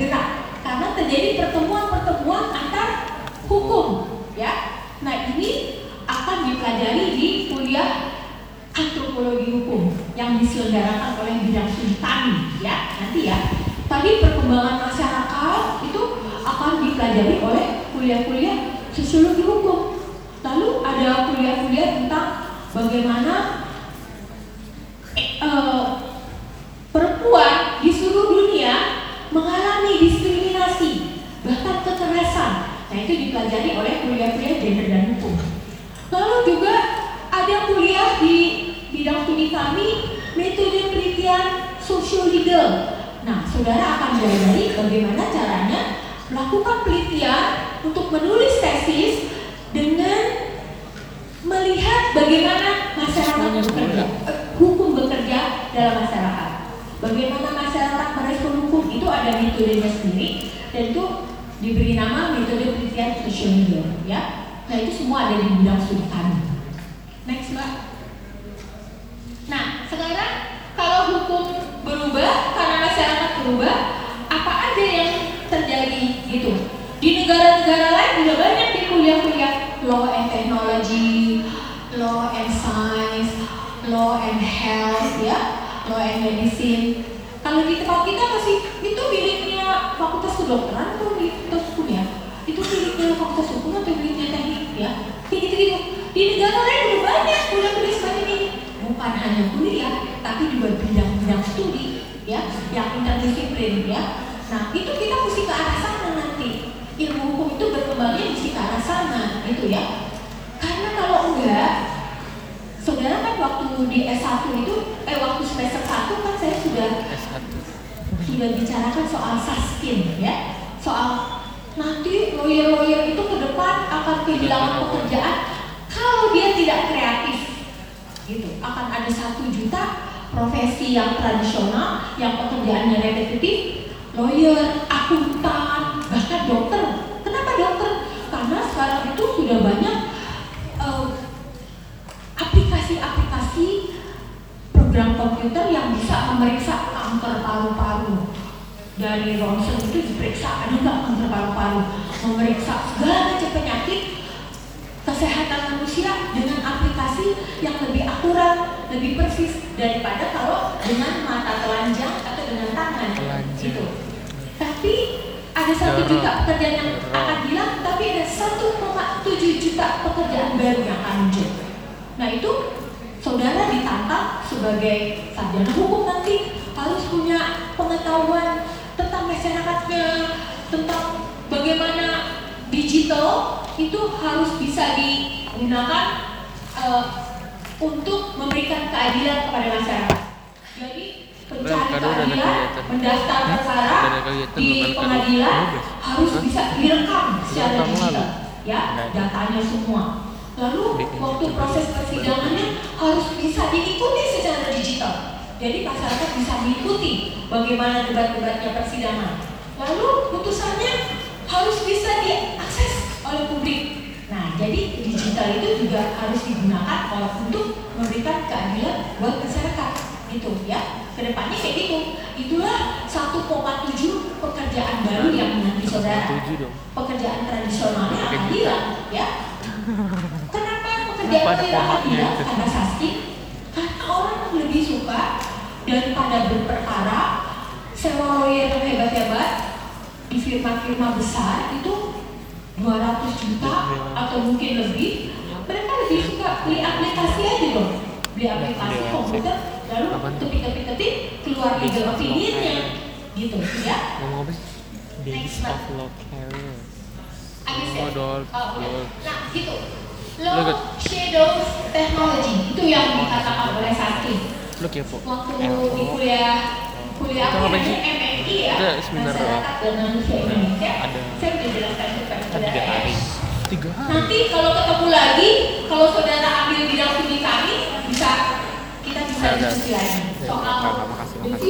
bergerak. Karena terjadi pertemuan-pertemuan antar hukum ya. Nah ini akan dipelajari di kuliah antropologi hukum yang diselenggarakan oleh bidang studi tani ya. Nanti ya. Tadi perkembangan masyarakat itu akan dipelajari oleh kuliah-kuliah sosiologi hukum. Lalu ada kuliah-kuliah tentang bagaimana eh, perempuan di seluruh dunia mengalami diskriminasi bahkan kekerasan nah itu dipelajari oleh kuliah-kuliah gender dan hukum. Lalu juga ada kuliah di bidang studi kami metode penelitian sosial-legal nah saudara akan belajar bagaimana caranya melakukan penelitian untuk menulis tesis dengan melihat bagaimana masyarakat bekerja, hukum bekerja dalam masyarakat. Bagaimana masyarakat merespon hukum itu ada metodenya sendiri. Dan itu diberi nama metode penelitian media, ya. Nah itu semua ada di bidang studi kami. Next mbak. Nah sekarang kalau hukum berubah karena masyarakat berubah, apa aja yang terjadi gitu? Di negara-negara lain juga banyak di kuliah-kuliah law and technology, law and science, law and health, ya, law and medicine. Kalau di tempat kita masih itu miliknya fakultas kedokteran atau fakultas hukum ya? Itu miliknya fakultas hukum atau miliknya teknik ya? Kayak gitu-gitu. Di negara lain juga banyak kuliah-kuliah semacam ini. Bukan hanya kuliah, tapi juga bidang-bidang studi ya, yang interdisiplin ya. Nah itu kita mesti ke arah sana nanti. Ilmu hukum itu berkembangnya mesti ke arah sana gitu ya. Karena kalau enggak, saudara kan waktu di S1 itu, eh waktu semester 1 kan saya sudah S1 sudah bicarakan soal saskin ya, soal nanti lawyer-lawyer itu ke depan akan kehilangan pekerjaan kalau dia tidak kreatif gitu. Akan ada satu juta profesi yang tradisional yang pekerjaannya repetitif, lawyer, akuntan, bahkan dokter. Kenapa dokter? Karena sekarang itu sudah banyak eh, aplikasi-aplikasi program komputer yang bisa memeriksa kanker paru-paru. Dari ronsen itu diperiksa ada nggak kanker paru-paru? Memeriksa segala macam penyakit kesehatan manusia dengan aplikasi yang lebih akurat lebih persis daripada kalau dengan mata telanjang atau dengan tangan. Gitu. Tapi ada satu juta pekerjaan yang akan hilang tapi ada 1,7 juta pekerjaan baru yang akan muncul. Nah itu saudara ditantang sebagai sarjana hukum nanti harus punya pengetahuan tentang masyarakatnya, tentang bagaimana digital itu harus bisa digunakan eh, untuk memberikan keadilan kepada masyarakat. Jadi pencari keadilan, mendaftar perkara di pengadilan harus bisa direkam secara digital, ya datanya semua. Lalu waktu proses persidangannya harus bisa diikuti secara digital. Jadi masyarakat bisa mengikuti bagaimana debat-debatnya persidangan. Lalu putusannya harus bisa diakses oleh publik. Nah, jadi digital itu juga harus digunakan oleh untuk memberikan keadilan buat masyarakat. Gitu ya. Ke depannya kayak gitu. Itulah 1,7 pekerjaan baru yang nanti saudara pekerjaan tradisionalnya hilang ya. Kenapa pekerjaan Kenapa ada tidak akan komaknya hilang? itu? Karena saskin. Karena orang lebih suka daripada berperkara sewa lawyer yang hebat-hebat di firma-firma besar itu 200 juta atau mungkin lebih mereka lebih suka beli aplikasi aja dong beli aplikasi Iya, komputer lalu Apaan tuh? ketik-ketik keluar legal opinionnya gitu ya? Next, of Law ya? Oh, dol. Dol. Nah, gitu. Look Low shadows technology itu yang dikatakan oleh Saskin. Lu kepo. waktu Eh, di oh. kuliah kuliah Itu aku namanya MNI ya Itu seminar masyarakat dan manusia Indonesia ada- saya udah jelaskan Kan saudara tiga hari. ya. Tiga hari. nanti kalau ketemu lagi kalau saudara ambil bidang studi kami bisa kita bisa diskusi lagi Ya, soal.